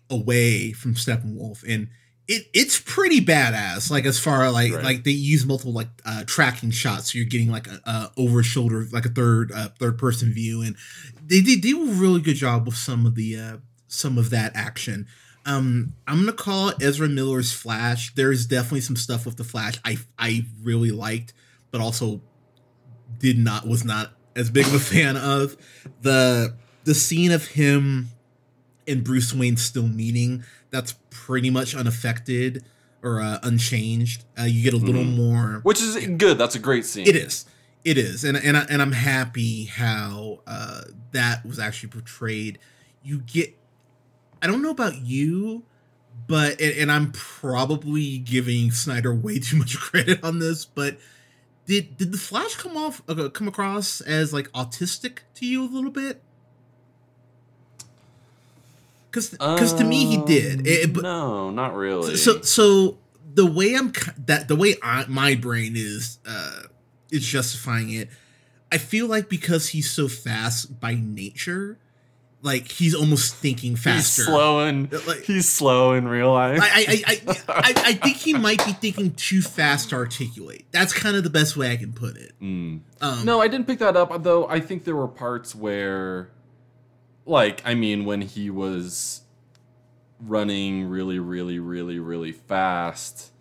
away from Steppenwolf, and it it's pretty badass. Like as far like right. like they use multiple like uh, tracking shots, so you're getting like a, a over shoulder like a third uh, third person view, and they, they do a really good job with some of the uh, some of that action. Um, I'm gonna call Ezra Miller's Flash. There's definitely some stuff with the Flash I I really liked, but also did not was not as big of a fan of the the scene of him and Bruce Wayne still meeting. That's pretty much unaffected or uh, unchanged. Uh, you get a little mm-hmm. more, which is good. That's a great scene. It is. It is, and and I, and I'm happy how uh, that was actually portrayed. You get I don't know about you, but and, and I'm probably giving Snyder way too much credit on this, but did did the Flash come off uh, come across as like autistic to you a little bit? Because because to me he did. It, um, but, no, not really. So so the way I'm that the way I, my brain is uh is justifying it. I feel like because he's so fast by nature, like he's almost thinking faster. He's slow and like, he's slow in real life. I I, I, I, I, think he might be thinking too fast to articulate. That's kind of the best way I can put it. Mm. Um, no, I didn't pick that up though. I think there were parts where, like, I mean, when he was running really, really, really, really fast,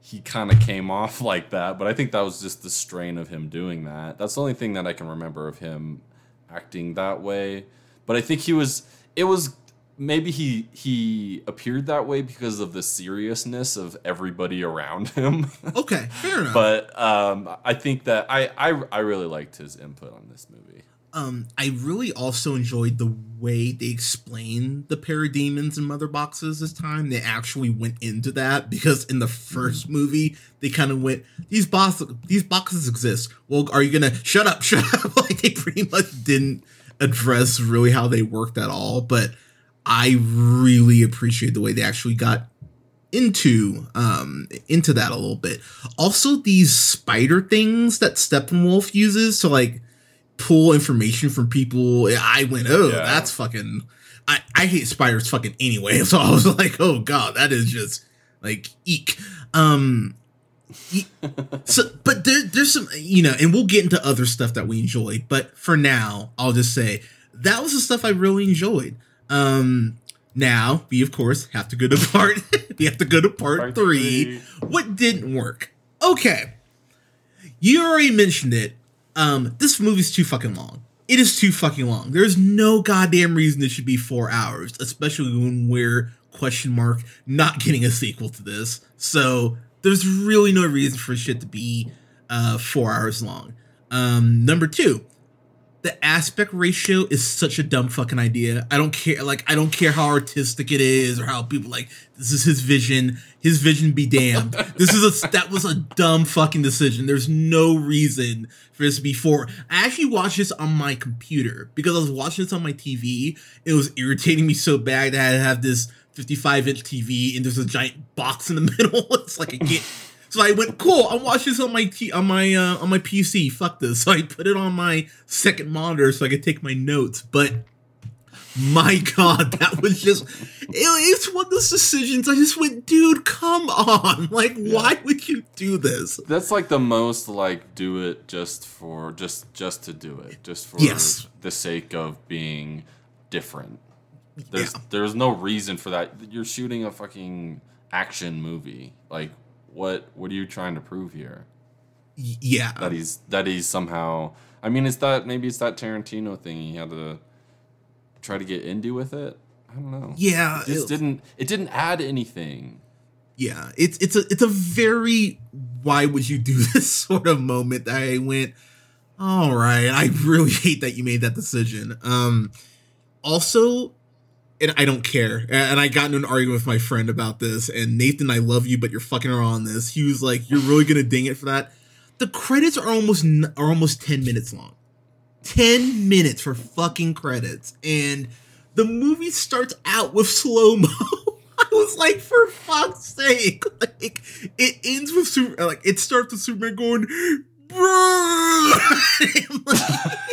he kind of came off like that. But I think that was just the strain of him doing that. That's the only thing that I can remember of him acting that way but I think he was. It was maybe he he appeared that way because of the seriousness of everybody around him. Okay, fair enough. but um, I think that I, I I really liked his input on this movie. um, I really also enjoyed the way they explained the parademons and mother boxes this time. They actually went into that because in the first movie they kind of went these boxes these boxes exist. Well, are you gonna shut up? Shut up! like they pretty much didn't address really how they worked at all. But I really appreciate the way they actually got into um into that a little bit. Also, these spider things that Steppenwolf uses to like pull information from people. I went, oh, Yeah. that's fucking. I I hate spiders fucking anyway. So I was like, oh god, that is just like eek. Um. So, but there, there's some, you know, and we'll get into other stuff that we enjoyed. But for now, I'll just say that was the stuff I really enjoyed. Um, now we of course have to go to part. we have to go to part, Part three. three. What didn't work? Okay, you already mentioned it. Um, this movie's too fucking long. It is too fucking long. There's no goddamn reason it should be four hours, especially when we're question mark not getting a sequel to this. So there's really no reason for shit to be uh four hours long. Um, number two, the aspect ratio is such a dumb fucking idea. I don't care. Like, I don't care how artistic it is or how people like this is his vision. His vision be damned. this is a that was a dumb fucking decision. There's no reason for this to be four. I actually watched this on my computer because I was watching this on my TV. It was irritating me so bad that I had to have this 55 inch TV and there's a giant box in the middle. it's like I can't. So I went, cool. I'm watching this on my t- on my uh, on my PC. Fuck this. So I put it on my second monitor so I could take my notes. But my god, that was just it, it's one of those decisions. I just went, dude, come on. Like, why would you do this? That's like the most like do it just for just just to do it, just for Yes. the sake of being different. There's Yeah. there's no reason for that. You're shooting a fucking action movie. Like what what are you trying to prove here? Yeah, That he's that he's somehow I mean it's that maybe it's that Tarantino thing he had to try to get indie with it. I don't know. yeah. It just it- didn't it didn't add anything. yeah it's it's a it's a very why would you do this sort of moment that i went all right i really hate that you made that decision um also and i don't care and i got into an argument with my friend about this and nathan i love you but you're fucking around on this he was like you're really gonna ding it for that the credits are almost are almost 10 minutes long 10 minutes for fucking credits and the movie starts out with slow mo I was like, for fuck's sake! Like, it ends with super. Like, it starts with Superman going, "Brrr!"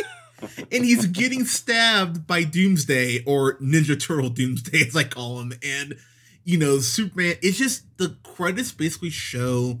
and he's getting stabbed by Doomsday or Ninja Turtle Doomsday, as I call him. And you know, Superman. It's just the credits basically show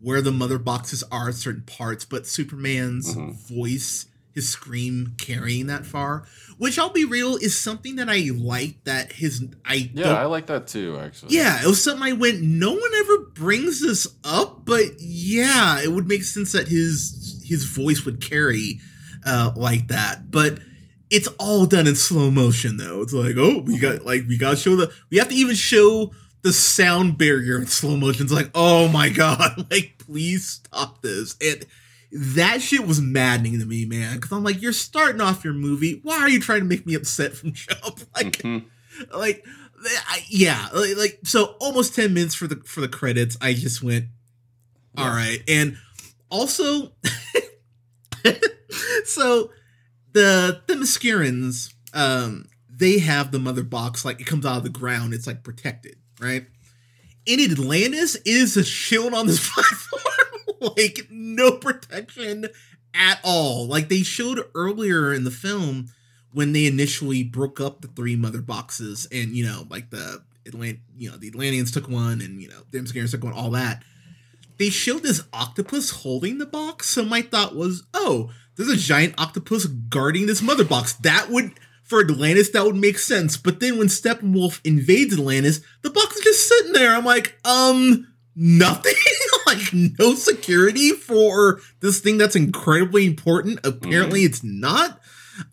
where the mother boxes are at certain parts, but Superman's Mhm. voice, his scream, carrying that far. Which I'll be real is something that I like. That his I Yeah, I like that too actually. yeah, it was something I went. No one ever brings this up, but yeah, it would make sense that his his voice would carry uh, like that. But it's all done in slow motion, though. It's like, oh, we got like we got to show the we have to even show the sound barrier in slow motion. It's like, oh my god, like please stop this. And that shit was maddening to me, man. Because I'm like, you're starting off your movie. Why are you trying to make me upset from jump? Like Mhm. like I, yeah like, like so almost 10 minutes for the for the credits i just went all Yeah. right and also so the Themyscirans um they have the mother box like it comes out of the ground it's like protected right? In atlantis it is a shield on this platform like no protection at all. Like they showed earlier in the film when they initially broke up the three mother boxes and you know like the Atlant you know the Atlanteans took one and you know the Themyscirans took one all that. They showed this octopus holding the box so my thought was oh there's a giant octopus guarding this mother box. That would for Atlantis that would make sense. But then when Steppenwolf invades Atlantis the box is just sitting there. I'm like um nothing? Like no security for this thing that's incredibly important. Apparently it's not.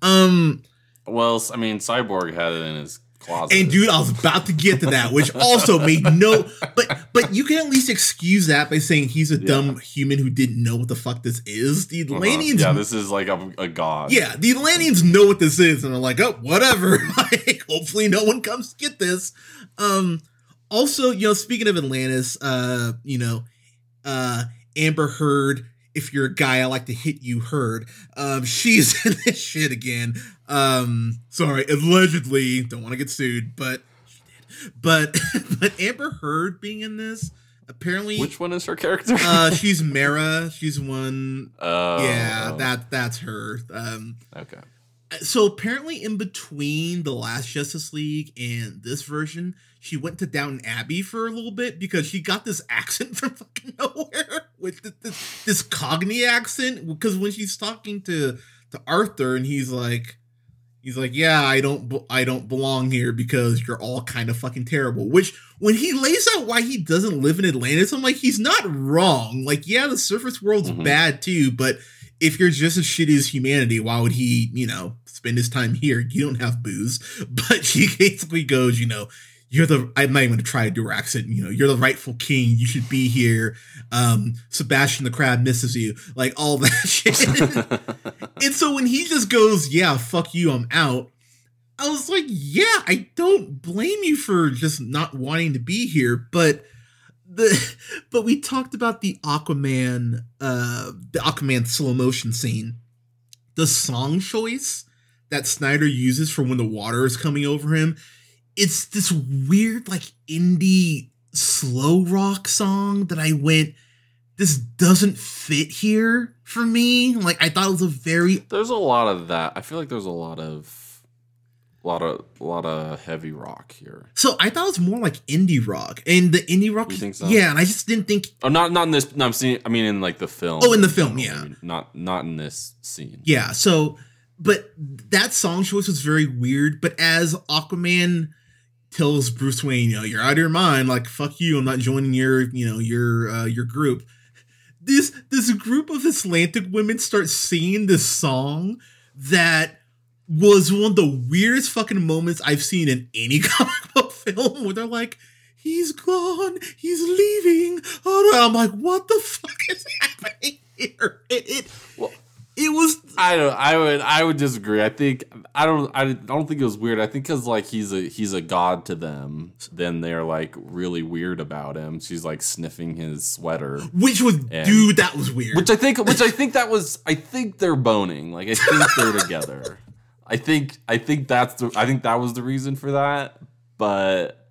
Um Well, I mean, Cyborg had it in his closet. And dude, I was about to get to that, which also made no. But but you can at least excuse that by saying he's a dumb human who didn't know what the fuck this is. The Uh-huh. Atlanteans, Yeah, this is like a, a god. yeah, the Atlanteans know what this is, and they're like, oh, whatever. like, hopefully, no one comes to get this. Um, also, you know, speaking of Atlantis, uh, you know, uh, Amber Heard. If you're a guy, I like to hit you, Heard. Um, she's in this shit again. Um, sorry, allegedly, don't want to get sued, but she did. But but Amber Heard being in this, apparently, Which one is her character? uh, she's Mara. She's one. Oh, yeah, that that's her. Um, Okay. So apparently in between the last Justice League and this version, she went to Downton Abbey for a little bit because she got this accent from fucking nowhere with this, this, this Cockney accent. Because when she's talking to to Arthur and he's like, he's like, yeah, I don't, I don't belong here because you're all kind of fucking terrible. Which when he lays out why he doesn't live in Atlantis, I'm like, he's not wrong. Like, yeah, the surface world's Mhm. bad too, but if you're just as shitty as humanity, why would he, you know, spend his time here? You don't have booze. But she basically goes, you know, you're the I'm not even gonna try to do her accent, you know, you're the rightful king, you should be here. Um, Sebastian the crab misses you, like all that shit. and so when he just goes, Yeah, fuck you, I'm out. I was like, yeah, I don't blame you for just not wanting to be here, but the but we talked about the Aquaman uh the Aquaman slow motion scene. The song choice that Snyder uses for when the water is coming over him, it's this weird like indie slow rock song that I went this doesn't fit here for me. Like I thought it was a very There's a lot of that. I feel like there's a lot of a lot of a lot of heavy rock here. So I thought it was more like indie rock, and the indie rock. You think so? Yeah, and I just didn't think. Oh, not not in this. No, I'm seeing. I mean, in like the film. Oh, in the film, yeah. not not in this scene. Yeah, so but that song choice was very weird. But as Aquaman tells Bruce Wayne, you know, you're out of your mind. Like fuck you, I'm not joining your, you know, your uh, your group. This this group of Atlantic women start singing this song that was one of the weirdest fucking moments I've seen in any comic book film where they're like, he's gone, he's leaving. Oh. I'm like, what the fuck is happening here? It, it, Well- it was I don't. I would. I would disagree. I think. I don't. I don't think it was weird. I think because like he's a he's a god to them. Then they're like really weird about him. She's like sniffing his sweater, which was And- dude, that was weird. which I think. Which I think that was. I think they're boning. Like I think they're together. I think. I think that's the. I think that was the reason for that. But.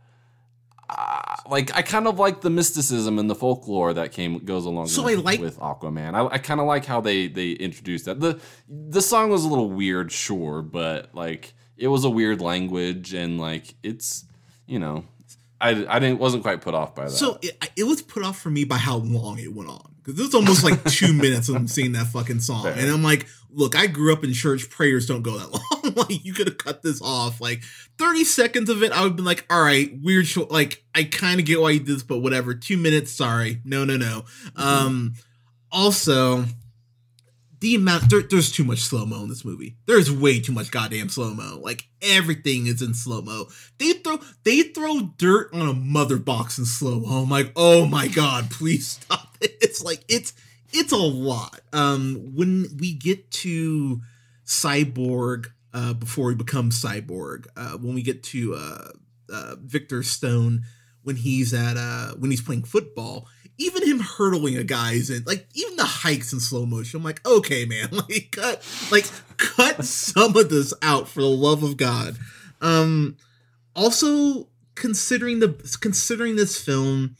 Uh, like I kind of like the mysticism and the folklore that came goes along So with, I like- with Aquaman. I, I kind of like how they they introduced that. the The song was a little weird, sure, but like it was a weird language and like it's you know I I didn't wasn't quite put off by that. So it, it was put off for me by how long it went on because it was almost like two minutes of them singing that fucking song, Fair. and I'm like, look, I grew up in church. Prayers don't go that long. like you could have cut this off. Like 30 seconds of it, I would have been like, all right, weird. Cho- like I kind of get why you did this, but whatever. Two minutes, sorry, no, no, no. Um, also. The amount there, there's too much slow mo in this movie. There's way too much goddamn slow mo. Like everything is in slow mo. They throw they throw dirt on a mother box in slow mo. I'm like, oh my god, please stop it. It's like it's it's a lot. Um, when we get to Cyborg, uh, before he becomes Cyborg, uh, when we get to uh, uh, Victor Stone, when he's at uh, when he's playing football, even him hurdling a guy's in like even the hikes in slow motion. I'm like, okay, man, like cut like cut some of this out for the love of God. Um, also considering the considering this film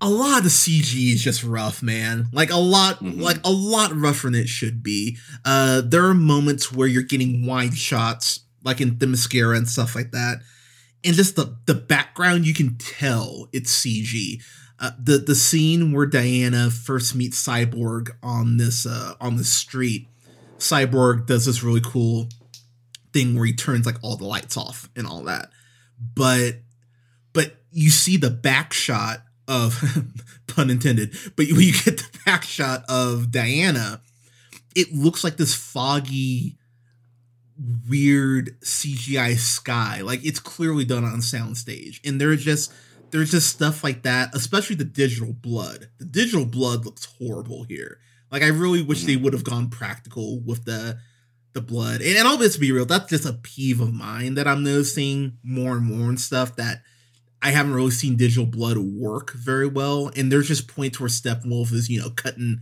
a lot of the cg is just rough man. Like a lot Mhm. like a lot rougher than it should be. Uh there are moments where you're getting wide shots like in Themyscira and stuff like that. And just the the background you can tell it's cg uh, the the scene where diana first meets cyborg on this uh on the street cyborg does this really cool thing where he turns like all the lights off and all that. But but you see the back shot of pun intended but when you get the back shot of diana it looks like this foggy weird CGI sky. Like it's clearly done on soundstage. And there's just there's just stuff like that, especially the digital blood. The digital blood looks horrible here. Like I really wish they mm. would have gone practical with the the blood. And, and all this be real, that's just a peeve of mine that I'm noticing more and more and stuff that I haven't really seen digital blood work very well. And there's just points where Steppenwolf is, you know, cutting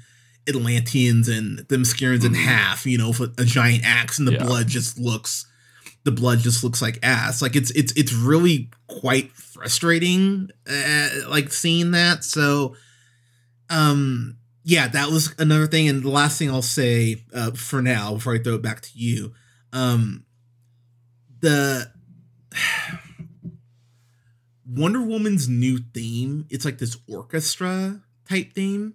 Atlanteans and Themyscirans in half, you know, with a giant axe, and the Yeah. blood just looks the blood just looks like ass. Like it's it's it's really quite frustrating, uh, like seeing that. So, um, yeah, that was another thing. And the last thing I'll say uh, for now before I throw it back to you, um, the Wonder Woman's new theme. It's like this orchestra type theme,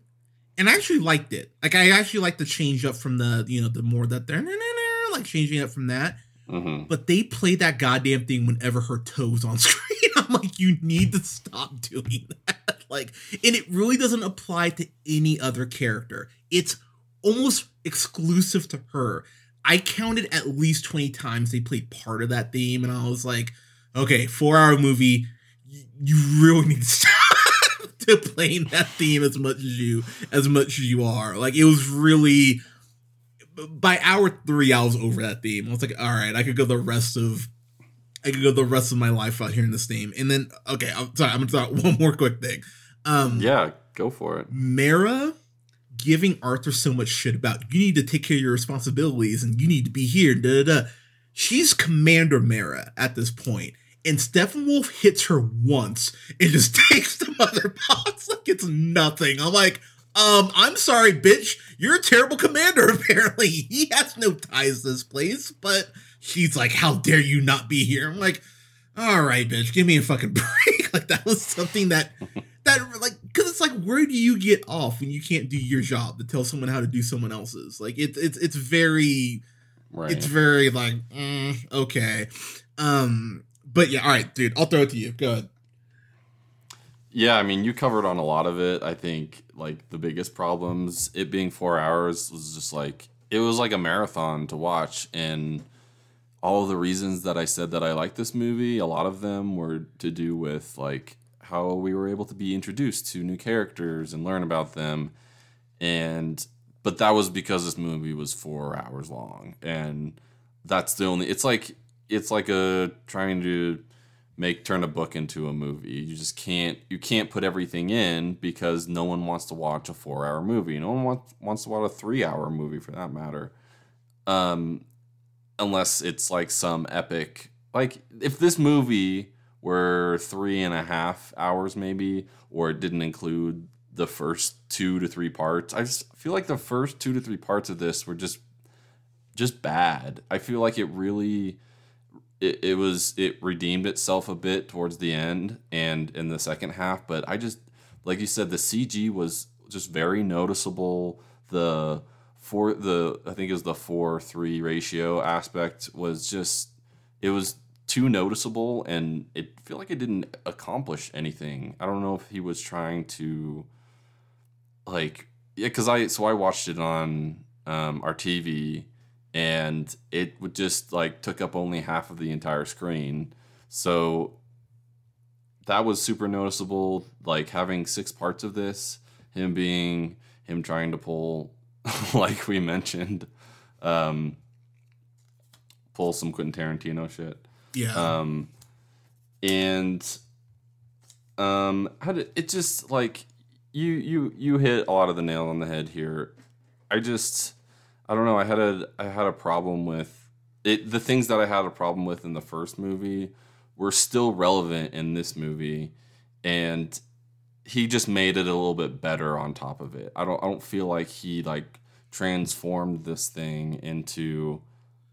and I actually liked it. Like I actually like the change up from the you know the more that they're like changing it from that. hmm But they play that goddamn thing whenever her toes on screen. I'm like, you need to stop doing that. Like, and it really doesn't apply to any other character. It's almost exclusive to her. I counted at least 20 times they played part of that theme, and I was like, okay, four hour movie, you really need to stop to playing that theme as much as you as much as you are. Like it was really by hour three, I was over that theme. I was like, all right, I could go the rest of I could go the rest of my life out hearing this theme. And then okay, I'm sorry, I'm gonna talk one more quick thing. Um Yeah, go for it. Mara giving Arthur so much shit about you need to take care of your responsibilities and you need to be here. Da, da, da. She's Commander Mara at this point, and Steppenwolf hits her once and just takes the mother box like it's nothing. I'm like, um, I'm sorry, bitch. You're a terrible commander, apparently. He has no ties to this place, but she's like, How dare you not be here? I'm like, all right, bitch, give me a fucking break. like that was something that that like because it's like where do you get off when you can't do your job to tell someone how to do someone else's like it's it's it's very Right. it's very like mm, okay um but yeah all right dude i'll throw it to you go ahead Yeah, I mean, you covered on a lot of it. I think like the biggest problems, it being four hours, was just like it was like a marathon to watch, and all of the reasons that I said that I like this movie, a lot of them were to do with like how we were able to be introduced to new characters and learn about them, and but that was because this movie was four hours long, and that's the only. It's like it's like a trying to make turn a book into a movie. You just can't you can't put everything in because no one wants to watch a 4-hour movie. No one wants wants to watch a 3-hour movie for that matter. Um unless it's like some epic like if this movie were three and a half hours maybe or it didn't include the first two to three parts i just feel like the first two to three parts of this were just just bad i feel like it really it, it was it redeemed itself a bit towards the end and in the second half but i just like you said the cg was just very noticeable. The four the i think it was the four three ratio aspect was just it was too noticeable and it feel like it didn't accomplish anything. I don't know if he was trying to like yeah because i so i watched it on um our tv and it would just like took up only half of the entire screen. So that was super noticeable like having six parts of this him being him trying to pull like we mentioned um pull some quentin tarantino shit. Yeah. Um and um how did it just like you you you hit a lot of the nail on the head here. I just i don't know i had a i had a problem with it the things that i had a problem with in the first movie were still relevant in this movie and he just made it a little bit better on top of it. I don't i don't feel like he like transformed this thing into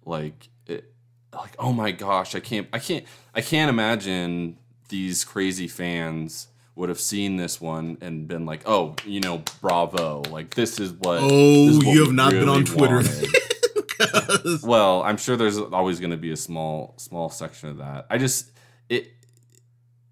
like it, like oh my gosh i can't i can't i can't imagine these crazy fans would have seen this one and been like oh you know bravo. Like this is what oh is what you have not been on twitter. well i'm sure there's always going to be a small small section of that. I just it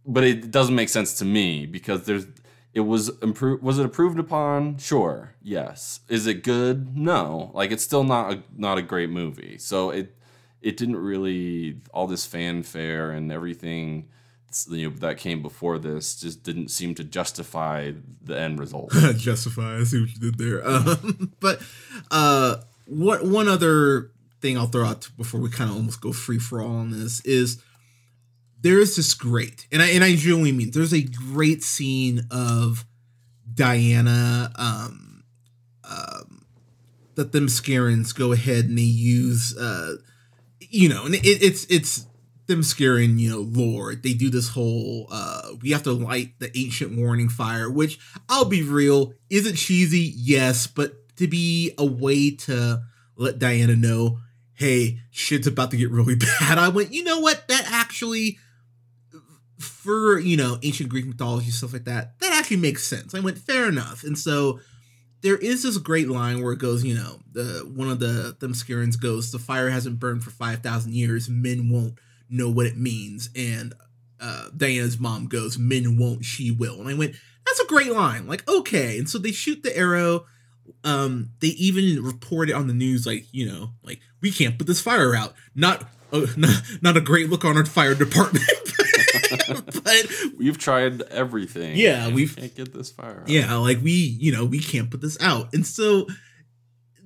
but it doesn't make sense to me because there's it was improved was it approved upon? Sure yes. Is it good? No. Like it's still not a not a great movie. So it it didn't really all this fanfare and everything you know, that came before this just didn't seem to justify the end result. justify. I see what you did there. Um, but uh, what one other thing I'll throw out before we kind of almost go free for all on this is there is this great, and I and I genuinely mean there's a great scene of Diana um, um, that Themyscirans go ahead and they use uh, you know, and it, it's it's them scaring, you know, Lord. They do this whole uh we have to light the ancient warning fire, which I'll be real, is it cheesy? Yes, but to be a way to let Diana know, hey, shit's about to get really bad. I went, you know what? That actually for, you know, ancient Greek mythology, stuff like that, that actually makes sense. I went, fair enough. And so there is this great line where it goes, you know, the one of the Themyscirans goes, the fire hasn't burned for 5,000 years, men won't know what it means. And uh, Diana's mom goes, men won't, she will. And I went, that's a great line. Like, okay. And so they shoot the arrow. Um, they even report it on the news, like, you know, like, we can't put this fire out. Not, uh, not, not a great look on our fire department. but we've tried everything. Yeah, we can't get this fire. Out. Yeah, like we, you know, we can't put this out. And so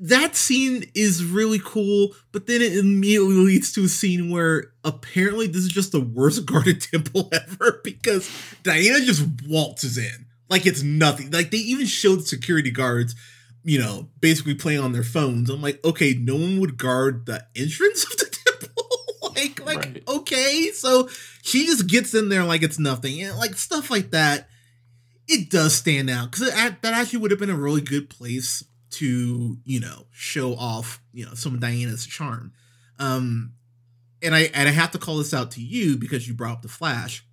that scene is really cool, but then it immediately leads to a scene where apparently this is just the worst guarded temple ever because Diana just waltzes in like it's nothing. Like they even showed security guards, you know, basically playing on their phones. I'm like, okay, no one would guard the entrance of the temple. like, like right. okay, so she just gets in there like it's nothing, and like stuff like that. It does stand out because that actually would have been a really good place to you know show off you know some of Diana's charm. Um, and I and I have to call this out to you because you brought up the Flash.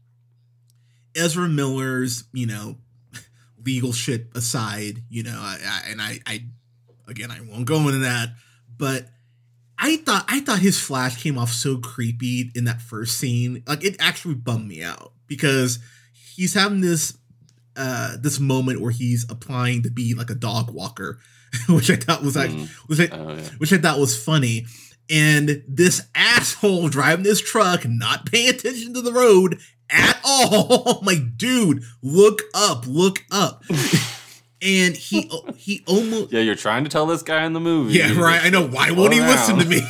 Ezra Miller's you know legal shit aside, you know, I, I, and I I again I won't go into that, but I thought I thought his Flash came off so creepy in that first scene. Like it actually bummed me out because he's having this uh this moment where he's applying to be like a dog walker which I thought was like, mm. was like, oh, yeah. which I thought was funny. And this asshole driving this truck, not paying attention to the road at all. I'm like, dude, look up, look up. and he he almost yeah you're trying to tell this guy in the movie yeah right i know why won't he listen to me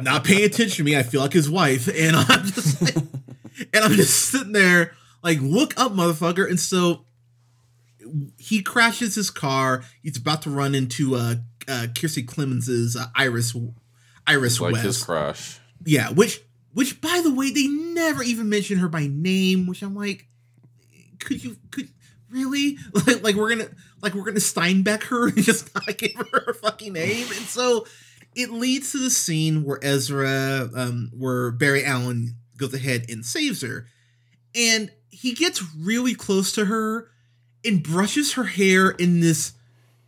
not paying attention to me i feel like his wife and i'm just and i'm just sitting there like look up motherfucker and so he crashes his car. He's about to run into uh, uh Kiersey Clemons's uh, Iris Iris like West. his crush. Yeah, which which by the way they never even mention her by name, which I'm like, could you could really like, like we're gonna like we're gonna Steinbeck her and just not give her her fucking name, and so it leads to the scene where Ezra, um, where Barry Allen goes ahead and saves her, and he gets really close to her and brushes her hair in this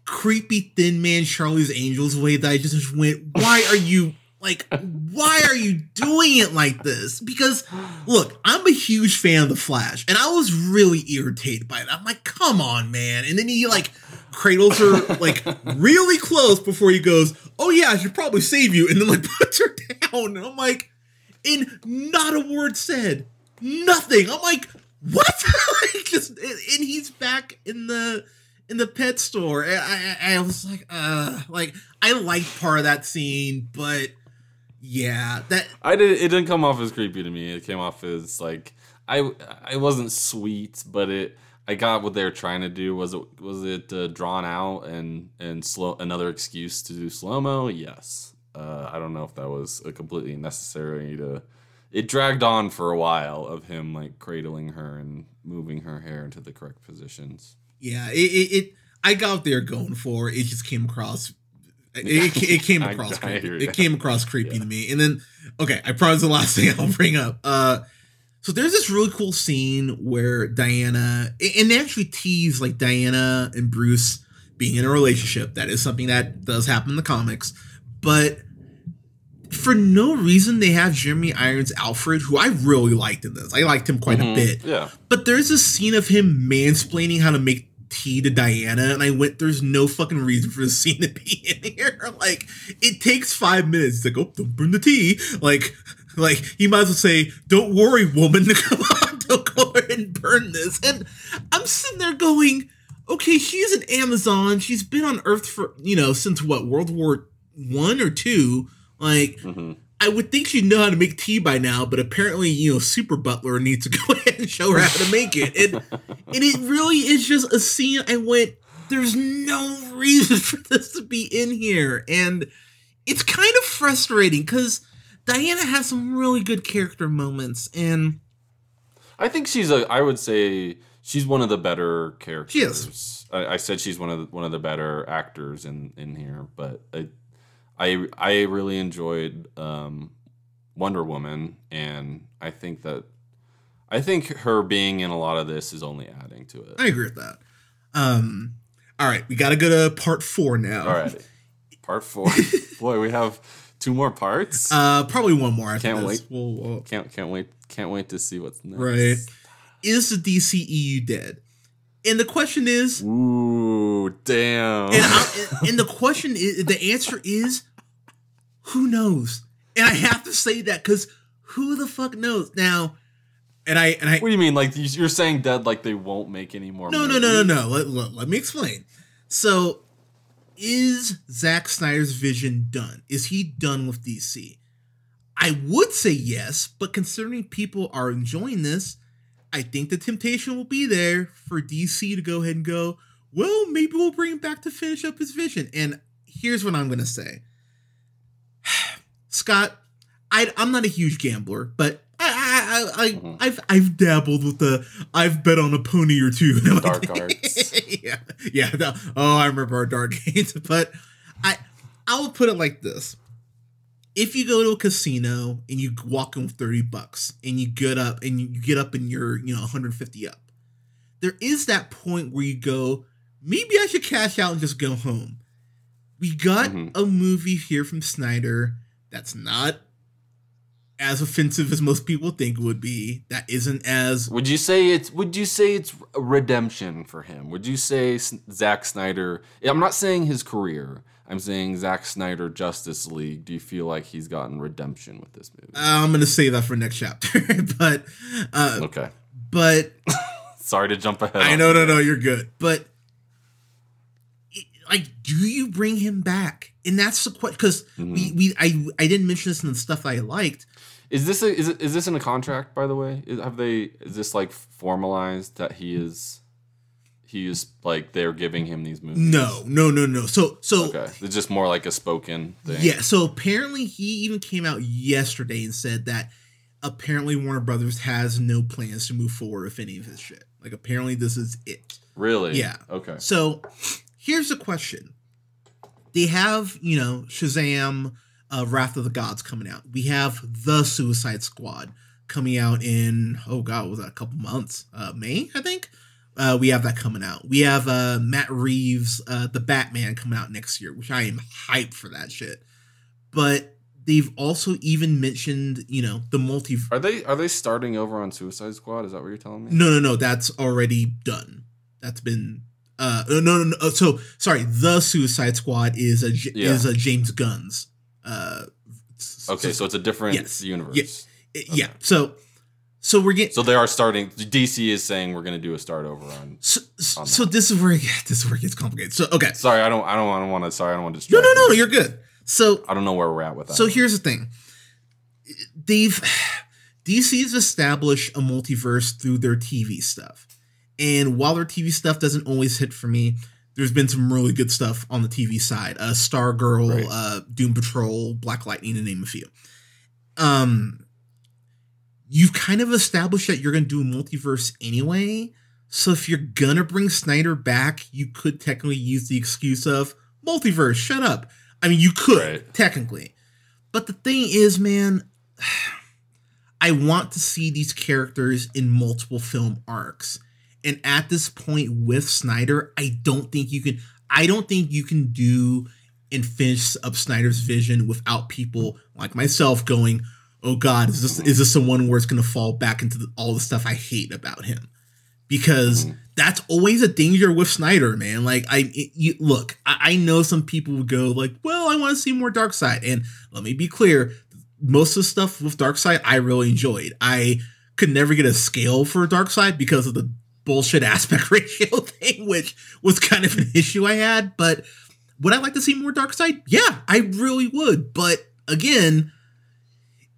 creepy thin man Charlie's Angels way that I just went, why are you like why are you doing it like this? Because look, I'm a huge fan of the Flash, and I was really irritated by it. I'm like, come on, man. And then he like cradles her like really close before he goes, Oh yeah, I should probably save you, and then like puts her down. And I'm like, and not a word said. Nothing. I'm like, what? just and he's back in the in the pet store. I, I, I was like, uh, like I liked part of that scene, but yeah, that I did. It didn't come off as creepy to me. It came off as like I I wasn't sweet, but it I got what they were trying to do. Was it was it uh, drawn out and and slow another excuse to do slow mo? Yes. Uh, I don't know if that was a completely necessary to it dragged on for a while of him like cradling her and moving her hair into the correct positions. Yeah, it, it, it I got there going for it. Just came across. It, it came across. I, I it came across creepy yeah. to me. And then, okay, I promise the last thing I'll bring up. Uh, so there's this really cool scene where Diana and they actually tease like Diana and Bruce being in a relationship. That is something that does happen in the comics, but for no reason they have Jeremy Irons Alfred, who I really liked in this. I liked him quite mm-hmm. a bit. Yeah. But there's a scene of him mansplaining how to make tea to Diana, and I went, "There's no fucking reason for the scene to be in here. Like, it takes five minutes. Like, oh, don't burn the tea. Like, like he might as well say, "Don't worry, woman. Come on, don't go ahead and burn this." And I'm sitting there going, "Okay, she's an Amazon. She's been on Earth for you know since what World War One or two. Like." Mhm. I would think she'd know how to make tea by now, but apparently, you know, Super Butler needs to go ahead and show her how to make it. And, and it really is just a scene I went, there's no reason for this to be in here. And it's kind of frustrating because Diana has some really good character moments. And I think she's a. I would say she's one of the better characters. She is. I, I said she's one of the, one of the better actors in in here, but I I, I really enjoyed um, Wonder Woman, and I think that I think her being in a lot of this is only adding to it. I agree with that. Um, all right, we got to go to part four now. All right, part four. Boy, we have two more parts. Uh, probably one more. I Can't wait. We'll, we'll, can't can't wait can't wait to see what's next. Right. is the DCEU dead? And the question is, Ooh, damn. and, I, and, the question is, the answer is, who knows? And I have to say that because who the fuck knows now? And I and I What do you mean? Like you- you're saying dead? Like they won't make any more? no no no no no. Let, let, let me explain. So, is Zack Snyder's vision done? Is he done with DC? I would say yes, but considering people are enjoying this, I think the temptation will be there for DC to go ahead and go, well, maybe we'll bring him back to finish up his vision. And here's what I'm going to say Scott, I, I'm not a huge gambler, but I, I, I, Mhm. I, I've, I've dabbled with the, I've bet on a pony or two. Dark arts. yeah, yeah. oh, I remember our dark games, but I, I'll put it like this: if you go to a casino and you walk in with thirty bucks, and you get up and you get up and you're you know 150 up, there is that point where you go, maybe I should cash out and just go home. We got Mhm. a movie here from Snyder that's not as offensive as most people think it would be. That isn't as Would you say it's? Would you say it's a redemption for him? Would you say S- Zack Snyder? I'm not saying his career. I'm saying Zack Snyder Justice League. Do you feel like he's gotten redemption with this movie? I'm gonna save that for next chapter, but uh, okay. but Sorry to jump ahead. I know, no, no, you're good. But it- like, do you bring him back? And that's the question because Mm-hmm. we we I I didn't mention this in the stuff I liked. Is this a, is it, is this in a contract? By the way, is, have they? Is this like formalized that he is? He is like they're giving him these movies. No, no, no, no. So so Okay, it's just more like a spoken thing. yeah. So apparently he even came out yesterday and said that apparently Warner Brothers has no plans to move forward with any of his shit. Like apparently this is it. Really? Yeah. Okay. So here's the question. They have, you know, Shazam, uh, Wrath of the Gods coming out. We have The Suicide Squad coming out in, oh God, was that, a couple months? Uh, May, I think? Uh, we have that coming out. We have uh, Matt Reeves, uh, The Batman coming out next year, which I am hyped for that shit. But they've also even mentioned, you know, the multi. Are they are they starting over on Suicide Squad? Is that what you're telling me? No, no, no. That's already done. That's been. Uh, no, no, no. So sorry. The Suicide Squad is a Yeah. is a James Gunn's. Uh, Okay, s- so it's a different Yes. universe. yeah. So, so we're getting. So they are starting. DC is saying we're going to do a start over on. So, on so this is where it, this is where it gets complicated. So okay. Sorry, I don't. I don't. I don't want to. Sorry, I don't want to No, no, no. you. You're good. So I don't know where we're at with that. So here's the thing. They've DC's established a multiverse through their TV stuff. And while their TV stuff doesn't always hit for me, there's been some really good stuff on the TV side. Uh Stargirl, Right. uh Doom Patrol, Black Lightning to name a few. Um you've kind of established that you're going to do a multiverse anyway. So if you're going to bring Snyder back, you could technically use the excuse of multiverse, shut up. I mean, you could Right. technically. But the thing is, man, I want to see these characters in multiple film arcs. And at this point with Snyder, I don't think you can I don't think you can do and finish up Snyder's vision without people like myself going, "Oh god, is this is this the one where it's going to fall back into the, all the stuff I hate about him?" because Mhm. that's always a danger with Snyder, man. Like I it, you, look, I, I know some people would go like, "Well, I want to see more Darkseid," and let me be clear, most of the stuff with Darkseid I really enjoyed. I could never get a scale for Darkseid because of the bullshit aspect ratio thing, which was kind of an issue I had. But would I like to see more Darkseid? Yeah, I really would. But again,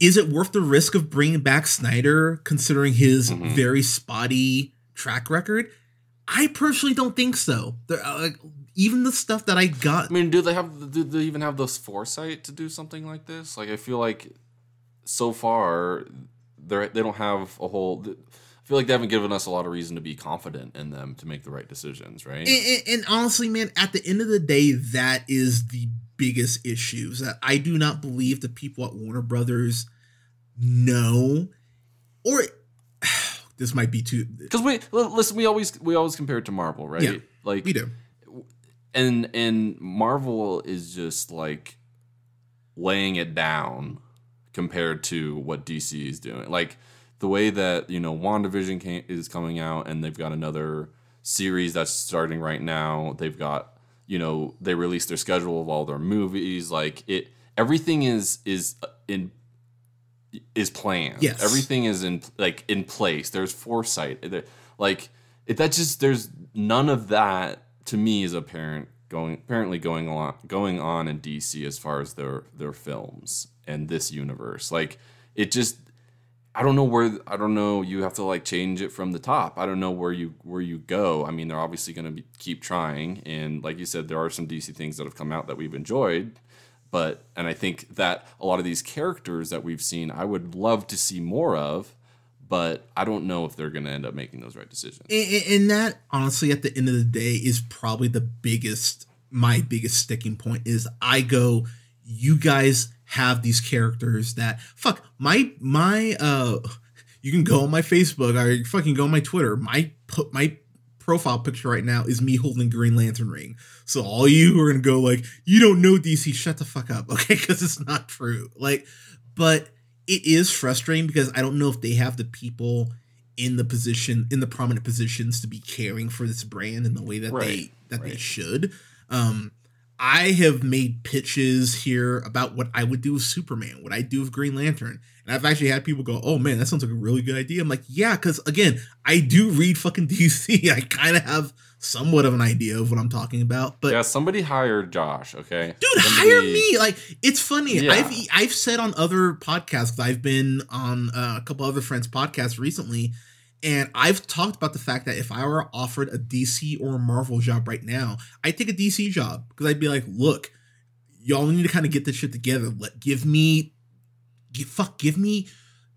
is it worth the risk of bringing back Snyder considering his Mhm. very spotty track record? I personally don't think so. Uh, even the stuff that I got, I mean, do they have do they even have this foresight to do something like this? Like, I feel like so far they they don't have a whole. I feel like they haven't given us a lot of reason to be confident in them to make the right decisions, right? and, and- and honestly, man, at the end of the day, that is the biggest issue. Is that I do not believe the people at Warner Brothers know, or this might be too. Because we listen, we always we always compare it to Marvel, right? Yeah, like We do. and and Marvel is just like laying it down compared to what DC is doing. Like the way that you know WandaVision came, is coming out, and they've got another series that's starting right now. They've got you know they released their schedule of all their movies. Like it, everything is is uh, in is planned. Yes. everything is in like in place. There's foresight. Like it, that just there's none of that to me is apparent going apparently going on going on in DC as far as their their films and this universe. Like it just I don't know where I don't know you have to like change it from the top. I don't know where you where you go. I mean, they're obviously going to keep trying and like you said there are some DC things that have come out that we've enjoyed, but and I think that a lot of these characters that we've seen I would love to see more of, but I don't know if they're going to end up making those right decisions. And, that honestly at the end of the day is probably the biggest my biggest sticking point is i go you guys have these characters that fuck my my uh you can go on my facebook or fucking go on my twitter my put my profile picture right now is me holding green lantern ring. So all you who are gonna go like you don't know dc shut the fuck up okay because it's not true. Like but it is frustrating because i don't know if they have the people in the position in the prominent positions to be caring for this brand in the way that they Right, that they should. Um i have made pitches here about what i would do with superman what i do with green lantern and i've actually had people go oh man that sounds like a really good idea. I'm like yeah because again i do read fucking dc i kind of have somewhat of an idea of what i'm talking about but yeah, somebody hired Josh, okay? dude Somebody- hire me. Like it's funny. Yeah. i've i've said on other podcasts i've been on uh, a couple other friends podcasts recently and i've talked about the fact that if i were offered a dc or a marvel job right now i'd take a dc job because i'd be like look y'all need to kind of get this shit together. Let give me give, fuck give me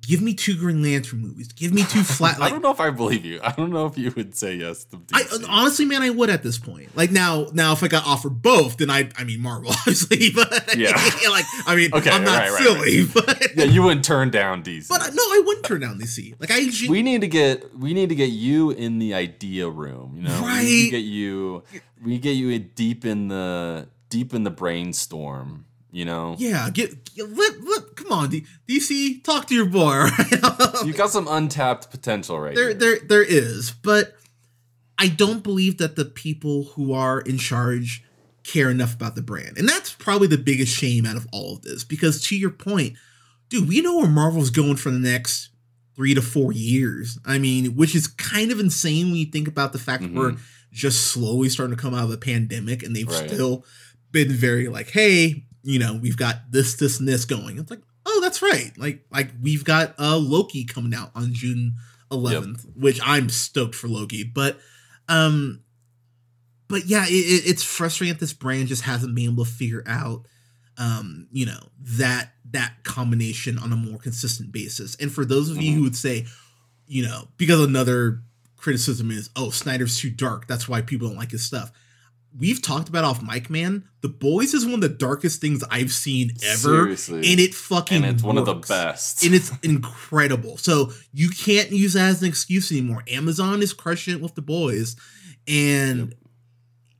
give me two green lantern movies give me two flat I don't know if I believe you. I don't know if you would say yes to I honestly, man, I would at this point. Like now, now if I got offered both, then I, I mean Marvel, obviously, but Yeah. like I mean, Okay, I'm not right, right, silly, but yeah, you wouldn't turn down DC. but I- no, I wouldn't turn down DC. Like I, we need to get we need to get you in the idea room. You know, we Right. to get you. We get you deep in the deep in the brainstorm. You know, yeah, get, get let, let, come on, D, DC, talk to your boy. right? you got some untapped potential right there, here. there, there is, but I don't believe that the people who are in charge care enough about the brand, and that's probably the biggest shame out of all of this. Because to your point, dude, we know where Marvel's going for the next three to four years. I mean, which is kind of insane when you think about the fact that we're mm-hmm. just slowly starting to come out of the pandemic, and they've Right. still been very like, hey, you know, we've got this, this, and this going. It's like, oh, that's right. Like, like we've got uh Loki coming out on June 11th, which I'm stoked for Loki. But, um, but yeah, it, it- it's frustrating that this brand just hasn't been able to figure out, um, you know, that that combination on a more consistent basis. And for those of you Mhm. who would say, you know, because another criticism is, oh, Snyder's too dark. That's why people don't like his stuff. We've talked about off mic, man. The Boys is one of the darkest things I've seen ever, Seriously. and it fucking and it's one of the best. and it's incredible. So you can't use that as an excuse anymore. Amazon is crushing it with the boys, and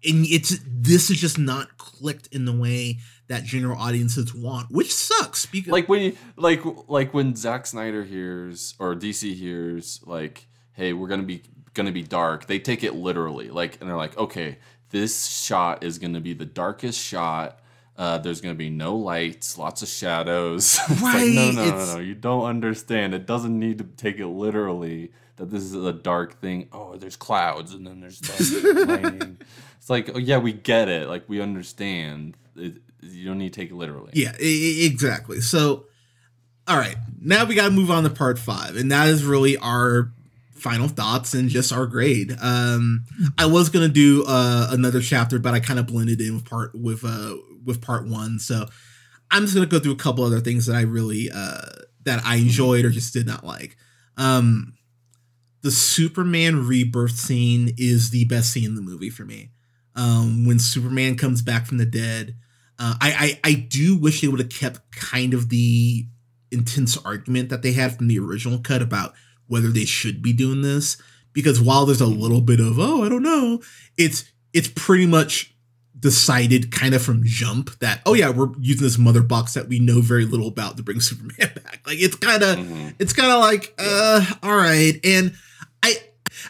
and it's this is just not clicked in the way that general audiences want, which sucks. Because like when you like like when Zack Snyder hears or DC hears like, hey, we're gonna be gonna be dark, they take it literally. Like, and they're like, okay, this shot is gonna be the darkest shot. Uh, there's gonna be no lights, lots of shadows. it's Right, like, no, no, it's- no, no. You don't understand. It doesn't need to take it literally that this is a dark thing. Oh, there's clouds and then there's lightning. It's like, oh yeah, we get it. Like we understand. It, you don't need to take it literally. Yeah, e- exactly. So, all right, now we got to move on to part five, and that is really our final thoughts and just our grade. Um, I was gonna do uh, another chapter, but I kind of blended in with part with uh with part one, so I'm just gonna go through a couple other things that I really uh that I enjoyed or just did not like. Um, the Superman rebirth scene is the best scene in the movie for me. Um, when Superman comes back from the dead. Uh, I, I I do wish they would have kept kind of the intense argument that they had from the original cut about whether they should be doing this because while there's a little bit of oh I don't know it's it's pretty much decided kind of from jump that oh yeah we're using this mother box that we know very little about to bring Superman back. Like it's kind of Mhm. it's kind of like uh all right. And i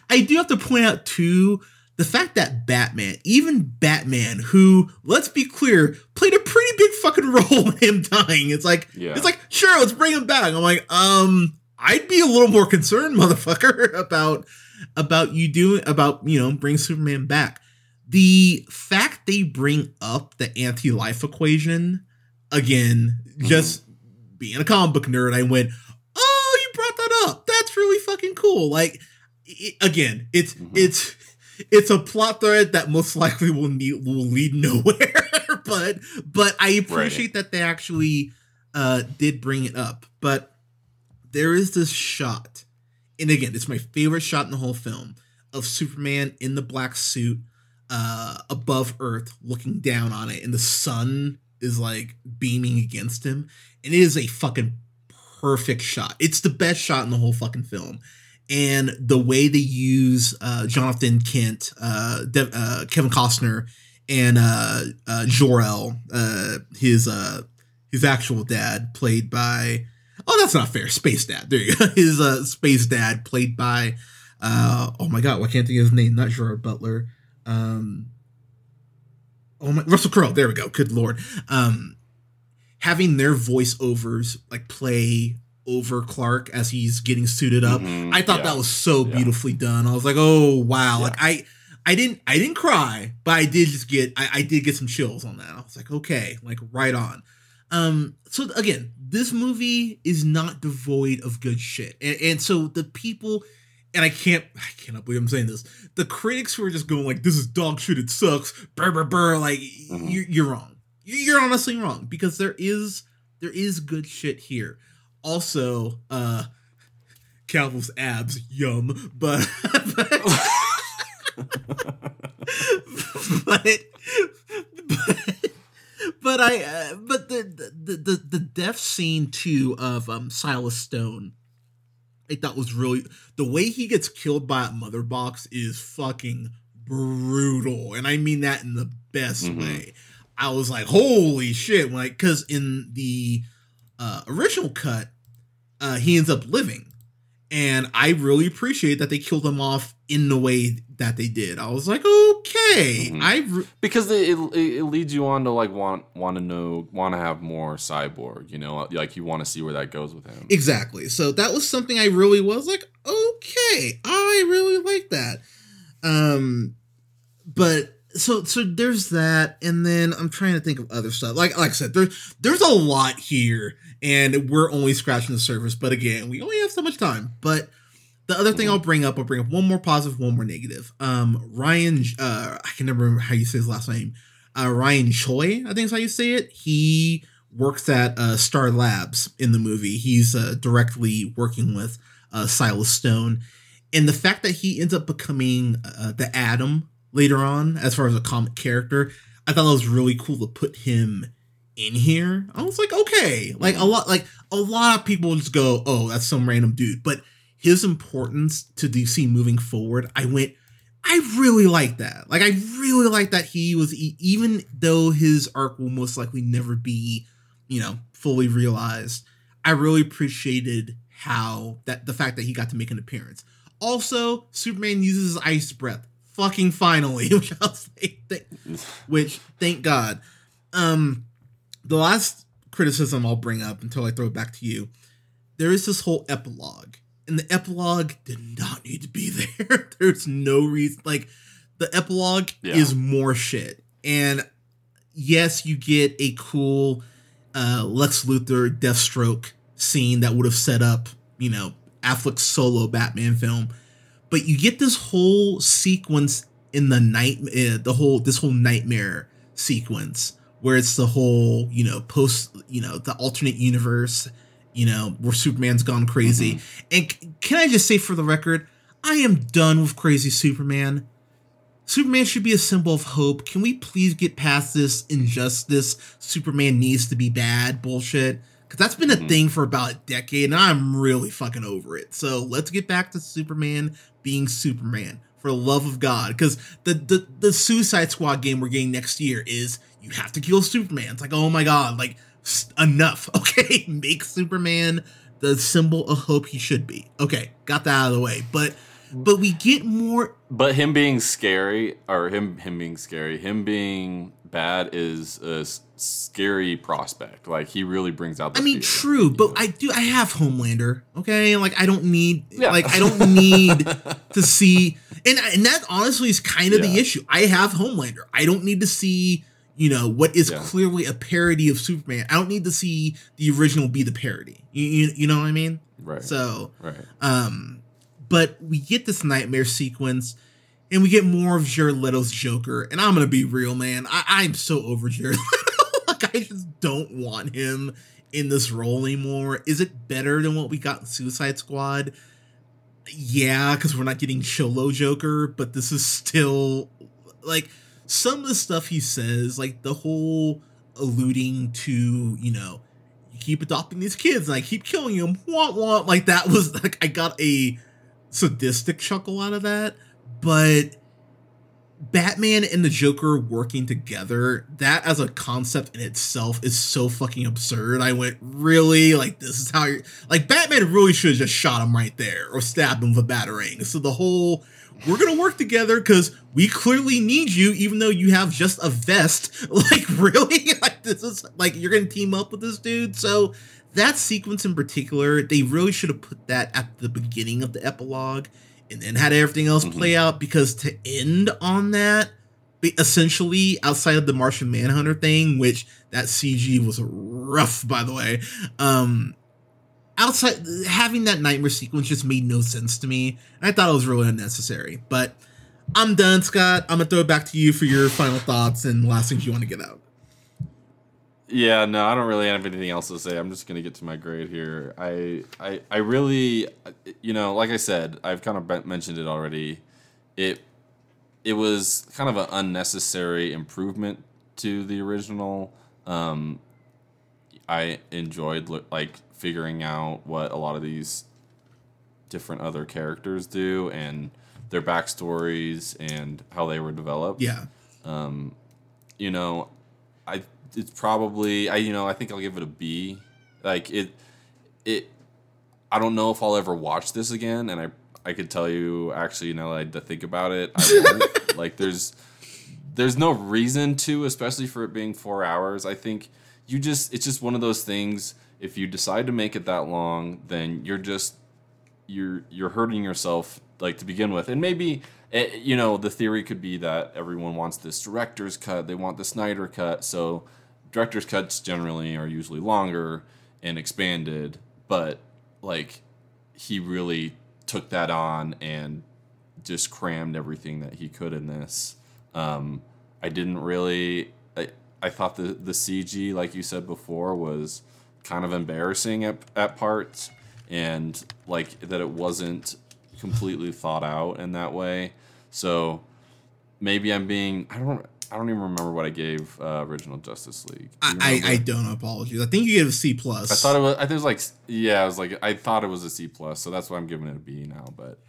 i do have to point out too the fact that batman even batman who let's be clear played a pretty big fucking role in him dying. It's like Yeah. it's like sure let's bring him back. I'm like um i'd be a little more concerned motherfucker about about you doing about you know bring superman back. The fact they bring up the anti-life equation again just being a comic book nerd i went oh you brought that up. That's really fucking cool. Like it, again it's Mhm. it's it's a plot thread that most likely will need will lead nowhere but but i appreciate that they actually uh did bring it up. But there is this shot and again it's my favorite shot in the whole film of superman in the black suit uh above earth looking down on it and the sun is like beaming against him and it is a fucking perfect shot. It's the best shot in the whole fucking film and the way they use uh jonathan kent uh, De- uh kevin costner and uh uh jor-el uh his uh his actual dad played by oh that's not fair space dad there you go his uh space dad played by uh oh my god why can't think of his name not gerard butler um oh my russell crowe there we go good lord um having their voiceovers like play over clark as he's getting suited up Mhm. I thought Yeah. that was so Yeah. beautifully done. I was like, oh wow. Yeah. Like I I didn't I didn't cry, but I did just get I, I did get some chills on that. I was like, okay, like right on. Um, so again, this movie is not devoid of good shit. And, and so the people and I can't I cannot believe I'm saying this. The critics who are just going like, this is dog shit, it sucks, brr brr brr, like Mhm. you're, you're wrong. You're honestly wrong because there is there is good shit here. Also, uh Calvin's abs, yum. But but, but, but I uh, but the, the the the death scene too of um Silas Stone, I thought was really the way he gets killed by a mother box is fucking brutal, and I mean that in the best Mhm. way. I was like, holy shit! Like, because in the uh, original cut, uh, he ends up living, and I really appreciate that they killed him off in the way that they did. I was like, okay, Mhm. I re- because it, it it leads you on to like want want to know want to have more cyborg you know like you want to see where that goes with him exactly. So that was something I really was like, okay, I really like that. Um, but so so there's that, and then I'm trying to think of other stuff. Like like I said, there's there's a lot here, and we're only scratching the surface. But again, we only have so much time. But the other thing. I'll bring up, I'll bring up one more positive, one more negative. Um, Ryan, uh, I can never remember how you say his last name. Uh, Ryan Choi, I think is how you say it. He works at uh, Star Labs in the movie. He's uh, directly working with uh, Silas Stone, and the fact that he ends up becoming uh, the Atom later on, as far as a comic character, I thought that was really cool to put him in here. I was like, okay, like a lot, like a lot of people just go, oh, that's some random dude, but his importance to DC moving forward, I went, I really like that. Like, I really like that he was, even though his arc will most likely never be, you know, fully realized. I really appreciated how that the fact that he got to make an appearance. Also, Superman uses ice breath. Fucking finally, which I'll say, th- which thank God. Um, the last criticism I'll bring up until I throw it back to you. There is this whole epilogue, and the epilogue did not need to be there. There's no reason. Like the epilogue Yeah. is more shit, and yes, you get a cool uh, Lex Luthor Deathstroke scene that would have set up, you know, Affleck's solo Batman film, but you get this whole sequence in the night, uh, the whole this whole nightmare sequence where it's the whole, you know, post, you know, the alternate universe, you know, where Superman's gone crazy. And c- can I just say for the record, I am done with crazy Superman. Superman should be a symbol of hope. Can we please get past this injustice? Superman needs to be bad bullshit. Because that's been a Mhm. thing for about a decade, and I'm really fucking over it. So let's get back to Superman being Superman for the love of God. Because the, the the Suicide Squad game we're getting next year is you have to kill Superman. It's like, oh my god, like enough. Okay, make Superman the symbol of hope he should be. Okay, got that out of the way. But but we get more But him being scary, or him him being scary, him being bad is a scary prospect. Like he really brings out. The I mean, true, you but know? I do. I have Homelander. Okay, like I don't need. Yeah. Like I don't need to see. And and that honestly is kind of the issue. I have Homelander. I don't need to see. You know what is Yeah. clearly a parody of Superman. I don't need to see the original be the parody. You you, you know what I mean? right, So right. um, but we get this nightmare sequence, and we get more of Jared Leto's Joker. And I'm gonna be real, man. I, I'm so over Jared I just don't want him in this role anymore. Is it better than what we got in Suicide Squad? Yeah, because we're not getting Cholo Joker, but this is still like some of the stuff he says, like the whole alluding to, you know, you keep adopting these kids and I keep killing them, want want. Like that was like I got a sadistic chuckle out of that, but Batman and the Joker working together, that as a concept in itself is so fucking absurd. I went, really? Like, this is how you're. Like, Batman really should have just shot him right there or stabbed him with a batarang. So the whole, we're gonna work together because we clearly need you, even though you have just a vest. Like, really? Like, this is, like, you're gonna team up with this dude? So that sequence in particular, they really should have put that at the beginning of the epilogue and then had everything else play out because to end on that essentially outside of the Martian Manhunter thing, which that CG was rough by the way. Um outside having that nightmare sequence just made no sense to me. I thought it was really unnecessary. But I'm done, Scott. I'm gonna throw it back to you for your final thoughts and last things you want to get out. Yeah, no, I don't really have anything else to say. I'm just gonna get to my grade here. I, I, I really, you know, like I said, I've kind of mentioned it already. It, it was kind of an unnecessary improvement to the original. Um, I enjoyed like figuring out what a lot of these different other characters do and their backstories and how they were developed Yeah. um, you know, I it's probably I you know I think I'll give it a B. Like it, it. I don't know if I'll ever watch this again, and I I could tell you actually now that I had to think about it, I like there's there's no reason to, especially for it being four hours. I think you just it's just one of those things. If you decide to make it that long, then you're just you're you're hurting yourself like to begin with and maybe eh, you know the theory could be that everyone wants this director's cut they want the snyder cut so director's cuts generally are usually longer and expanded but like he really took that on and just crammed everything that he could in this. Um i didn't really i, I thought the the cg like you said before was kind of embarrassing at, at parts and like that it wasn't completely thought out in that way. So maybe i'm being i don't i don't even remember what i gave uh, original justice league Do I, I. I don't apologize. I think you gave a C plus. I thought it was. I think it was like yeah. I was like I thought it was a C plus, so that's why I'm giving it a B now. But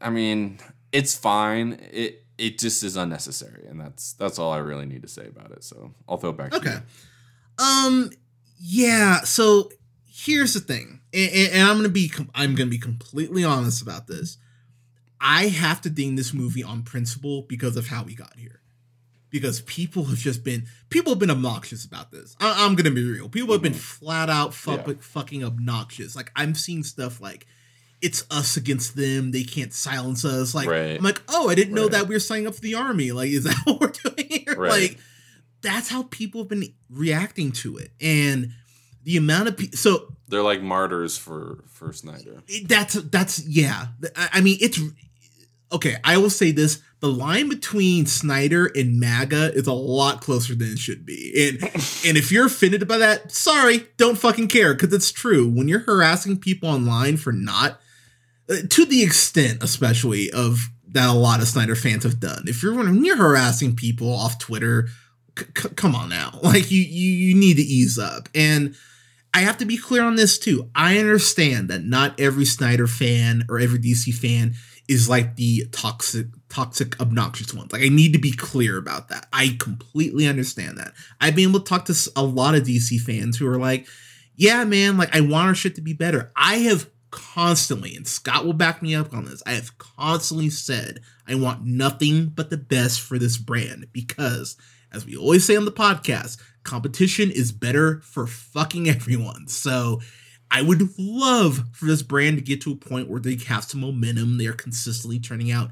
I mean, it's fine. It it just is unnecessary, and that's that's all I really need to say about it. So I'll throw it back. To Okay. you. Um yeah, so here's the thing, and, and, and I'm gonna be I'm gonna be completely honest about this. I have to ding this movie on principle because of how we got here. Because people have just been people have been obnoxious about this. I, am gonna be real. People have been mm-hmm. flat out fuck, yeah. fucking obnoxious. Like I'm seeing stuff like it's us against them. They can't silence us. Like right. I'm like, oh, I didn't know that we are signing up for the army. Like, is that what we're doing here? Right. Like, that's how people have been reacting to it, and the amount of people. So they're like martyrs for for Snyder. That's that's yeah. I mean, it's okay. I will say this: the line between Snyder and MAGA is a lot closer than it should be. And and if you're offended by that, sorry, don't fucking care because it's true. When you're harassing people online for not uh, to the extent, especially of that a lot of Snyder fans have done. If you're when you're harassing people off Twitter, c- c- come on now, like you, you you need to ease up. And I have to be clear on this too. I understand that not every Snyder fan or every DC fan is like the toxic toxic obnoxious ones. Like i need to be clear about that. I completely understand that. I've been able to talk to a lot of dc fans who are like yeah man like i want our shit to be better. I have constantly, and Scott will back me up on this, I have constantly said I want nothing but the best for this brand because, as we always say on the podcast, competition is better for fucking everyone. So I would love for this brand to get to a point where they have some momentum. They are consistently turning out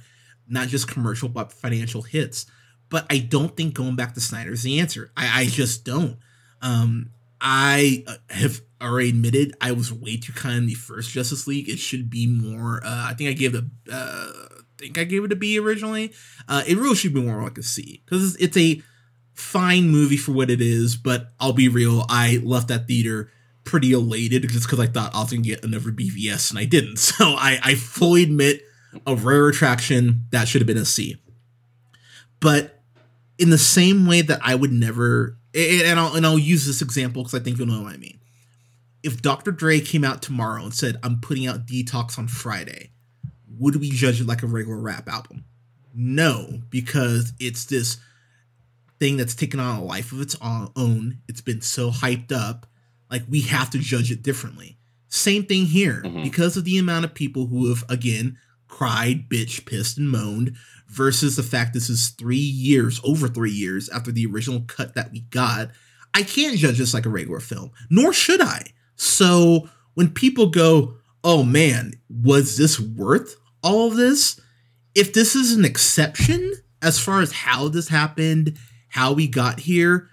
not just commercial but financial hits. But I don't think going back to Snyder is the answer. I, I just don't. Um, I uh, have already admitted I was way too kind in the first Justice League. It should be more. Uh, I think I gave it. A, uh, I think I gave it a B originally. Uh, it really should be more like a C because it's, it's a fine movie for what it is. But I'll be real. I left that theater pretty elated just because I thought I was gonna get another BVS and I didn't. So I, I fully admit a rare attraction that should have been a C. But in the same way that I would never, and I'll and I'll use this example because I think you'll know what I mean if Dr. Dre came out tomorrow and said, I'm putting out Detox on Friday, would we judge it like a regular rap album? No, because it's this thing that's taken on a life of its own. It's been so hyped up. Like, we have to judge it differently. Same thing here, mm-hmm. because of the amount of people who have, again, cried, bitch, pissed, and moaned, versus the fact this is three years, over three years after the original cut that we got. I can't judge this like a regular film, nor should I. So when people go, oh man, was this worth all of this? If this is an exception as far as how this happened, how we got here,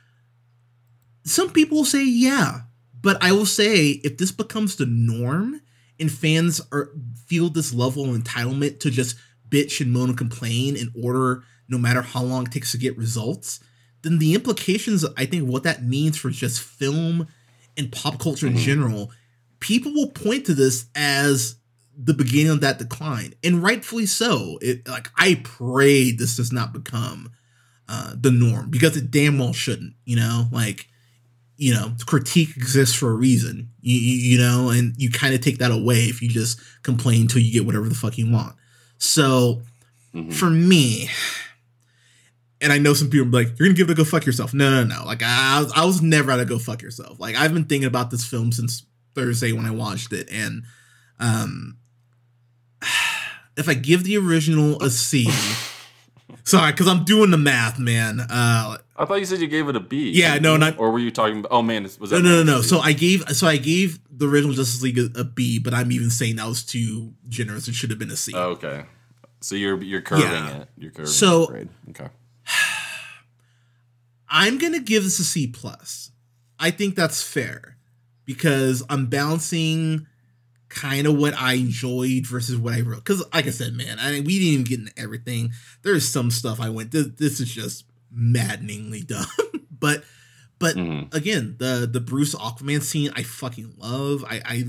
some people say yeah. But I will say if this becomes the norm and fans are feel this level of entitlement to just bitch and moan and complain in order no matter how long it takes to get results, then the implications I think what that means for just film and pop culture in mm-hmm. general, people will point to this as the beginning of that decline, and rightfully so. It like I pray this does not become uh, the norm because it damn well shouldn't. You know, like you know, critique exists for a reason. You you, you know, and you kind of take that away if you just complain until you get whatever the fuck you want. So mm-hmm. for me, and I know some people like, you're gonna give it a go fuck yourself. No, no, no. Like I, was, I was never at a go fuck yourself. Like I've been thinking about this film since Thursday when I watched it, and um, if I give the original a C, sorry, because I'm doing the math, man. Uh, I thought you said you gave it a B. Yeah, no, not. Or were you talking? about... Oh man, was that? No, no, no, no. So I gave, so I gave the original Justice League a, a B, but I'm even saying that was too generous. It should have been a C. Oh, okay. So you're you're curving yeah. it. You're curving. So okay. I'm gonna give this a C plus. I think that's fair because I'm balancing kind of what I enjoyed versus what I wrote. Because, like I said, man, I we didn't even get into everything. There's some stuff I went. This, this is just maddeningly dumb. but, but mm-hmm. again, the the Bruce Aquaman scene I fucking love. I, I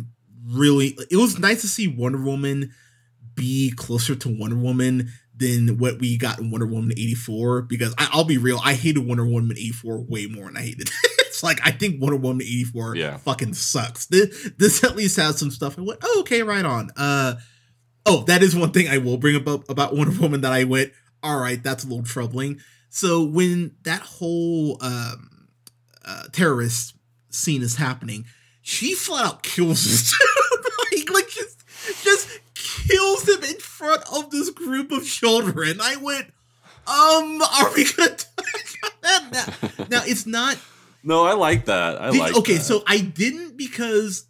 really. It was nice to see Wonder Woman be closer to Wonder Woman than what we got in Wonder Woman 84 because I, will be real, I hated Wonder Woman 84 way more than I hated it. it's like I think Wonder Woman 84 yeah. fucking sucks. This, this at least has some stuff I went, oh, okay, right on. Uh oh, that is one thing I will bring up about Wonder Woman that I went, all right, that's a little troubling. So when that whole um uh, terrorist scene is happening, she flat out kills this dude. like, like just just kills him in front of this group of children. I went, um, are we gonna that now? now it's not No, I like that. I did- like. okay, that. so I didn't because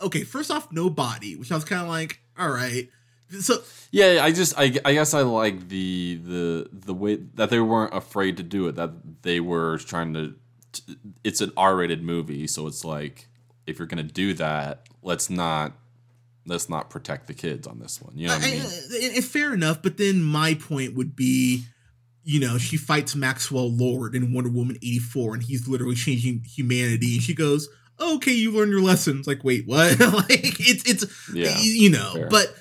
okay, first off, no body, which I was kind of like, all right. So yeah, I just I, I guess I like the the the way that they weren't afraid to do it. That they were trying to. It's an R-rated movie, so it's like if you're gonna do that, let's not let's not protect the kids on this one. You know I, I- mean? I- fair enough, but then my point would be, you know, she fights Maxwell Lord in Wonder Woman eighty four, and he's literally changing humanity, and she goes, "Okay, you learned your lessons." Like, wait, what? like, it's it's Yeah, you know, fair. but.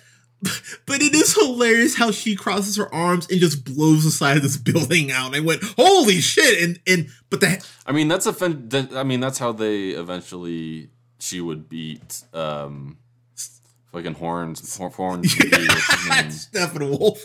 But it is hilarious how she crosses her arms and just blows the side of this building out. And I went, "Holy shit!" And and but the I mean that's offen- that- I mean that's how they eventually she would beat um fucking horns Hor- horns. his? Steppenwolf.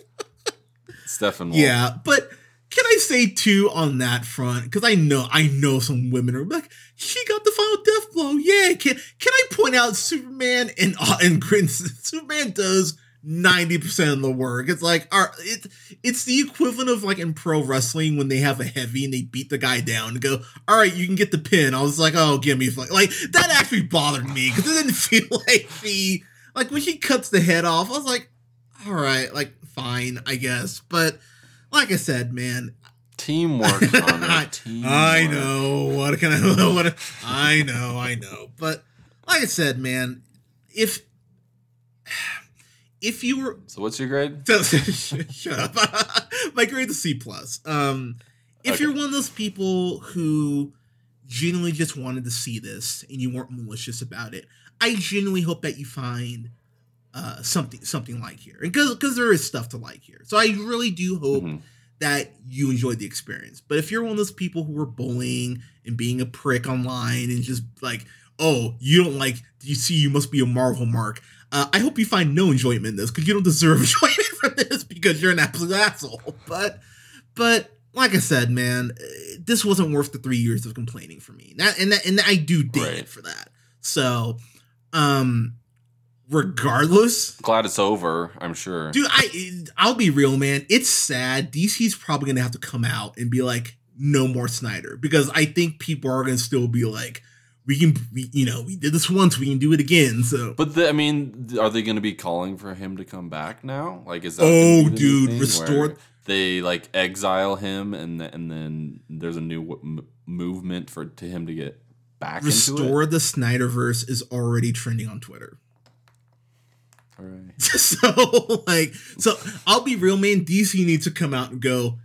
Stephen. Wolf. Yeah, but can I say too on that front? Because I know I know some women are like, she got the final death blow. Yeah, can can I point out Superman and uh, and Grin- Superman does ninety percent of the work. It's like, our it it's the equivalent of like in pro wrestling when they have a heavy and they beat the guy down and go, all right, you can get the pin. I was like, oh, give me fuck. Like that actually bothered me because it didn't feel like she like when she cuts the head off. I was like, all right, like fine, I guess, but like I said, man, Teamwork. Teamwork. I know what can I what I know, I know, but like I said, man, if if you were So what's your grade? shut up, my grade is C plus. Um, if Okay. you're one of those people who genuinely just wanted to see this and you weren't malicious about it, I genuinely hope that you find uh, something something like here, because because there is stuff to like here. So I really do hope Mhm. that you enjoyed the experience. But if you're one of those people who were bullying and being a prick online and just like, oh, you don't like, you see, you must be a Marvel mark. Uh, I hope you find no enjoyment in this because you don't deserve enjoyment from this because you're an absolute asshole. But, but like I said, man, uh, this wasn't worth the three years of complaining for me. That and that, and I do dig Right. it for that. So, um, regardless, Glad it's over. I'm sure. Dude, I I'll be real, man. It's sad. DC's probably gonna have to come out and be like, no more Snyder, because I think people are gonna still be like, we can, we, you know, we did this once, we can do it again. So, But the, I mean, are they going to be calling for him to come back now? Like, is that? Oh, gonna be the new dude, restore- They like exile him, and and then there's a new w- m- movement for to him to get back into restore the Snyderverse is already trending on Twitter. All right. so like, so I'll be real, man. DC needs to come out and go,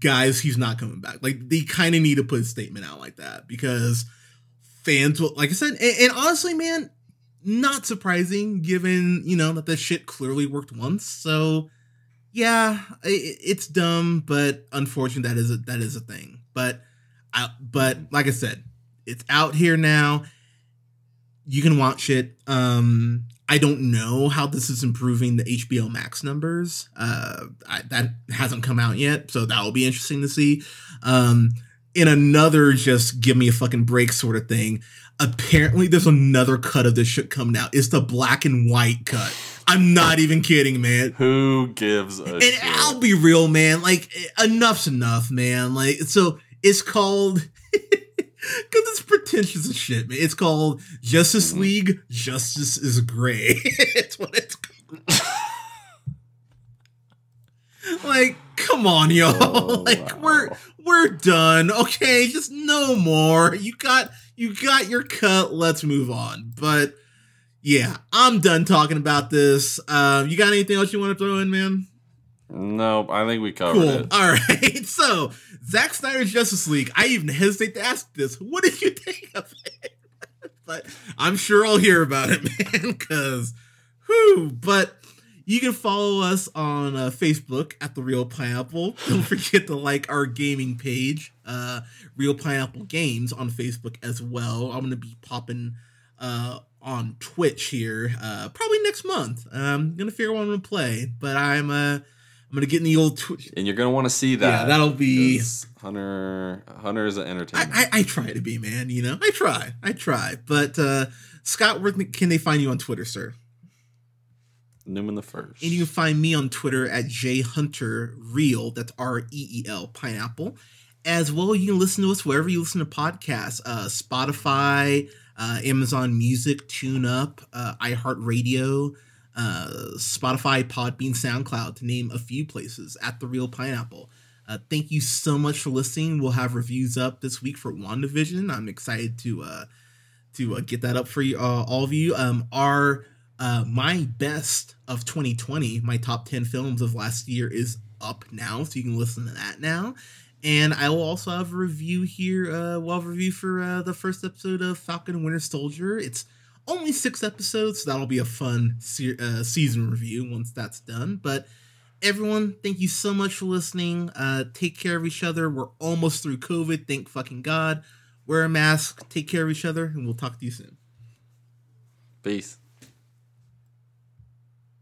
guys, he's not coming back. Like they kind of need to put a statement out like that because fans will, like I said, and, and honestly, man, not surprising given you know that that shit clearly worked once. So yeah, i it's dumb, but unfortunate that is a, that is a thing. But I, but like I said, it's out here now. You can watch it. Um, I don't know how this is improving the HBO Max numbers. Uh, I, that hasn't come out yet, so that will be interesting to see. Um, in another just give me a fucking break sort of thing, apparently there's another cut of this shit coming out. It's the black and white cut. I'm not even kidding, man. Who gives a And shit? I'll be real, man. Like enough's enough, man. Like so, it's called because it's pretentious as shit, man. It's called Justice Mhm. League. Justice is gray. it's what it's called. like, come on, y'all. Oh, like wow. we're we're done. Okay, just no more. You got you got your cut. Let's move on. But yeah, I'm done talking about this. Um, you got anything else you want to throw in, man? no, I think we covered Cool. it. All right. So, Zack Snyder's Justice League. I even hesitate to ask this. What did you think of it? but I'm sure I'll hear about it, man. Because, who? But you can follow us on uh, Facebook at the Reel Pineapple. Don't forget to like our gaming page, uh, Reel Pineapple Games, on Facebook as well. I'm going to be popping uh, on Twitch here uh, probably next month. I'm going to figure out what I'm going to play, but I'm uh, I'm gonna get in the old Twitch. And you're gonna want to see that. Yeah, that'll be. Hunter. Hunter is an I, entertainer. I, I try to be man, you know. I try, I try, but uh, Scott, where can they find you on Twitter, sir? Nearman the first. And you can find me on Twitter at jhunterreel. That's R E E L pineapple. As well, you can listen to us wherever you listen to podcasts. Uh, Spotify, uh, Amazon Music, TuneUp, uh, iHeartRadio, uh, Spotify, Podbean, SoundCloud, to name a few places. At the Reel Pineapple. Uh, thank you so much for listening. We'll have reviews up this week for WandaVision. I'm excited to uh, to uh, get that up for you, uh, all of you. Um, our uh, my best of 2020, my top 10 films of last year is up now, so you can listen to that now. And I will also have a review here. Uh, we'll review for uh, the first episode of Falcon and Winter Soldier. It's only six episodes, so that'll be a fun se- uh, season review once that's done. But everyone, thank you so much for listening. Uh, take care of each other. We're almost through COVID. Thank fucking God. Wear a mask. Take care of each other, and we'll talk to you soon. Peace.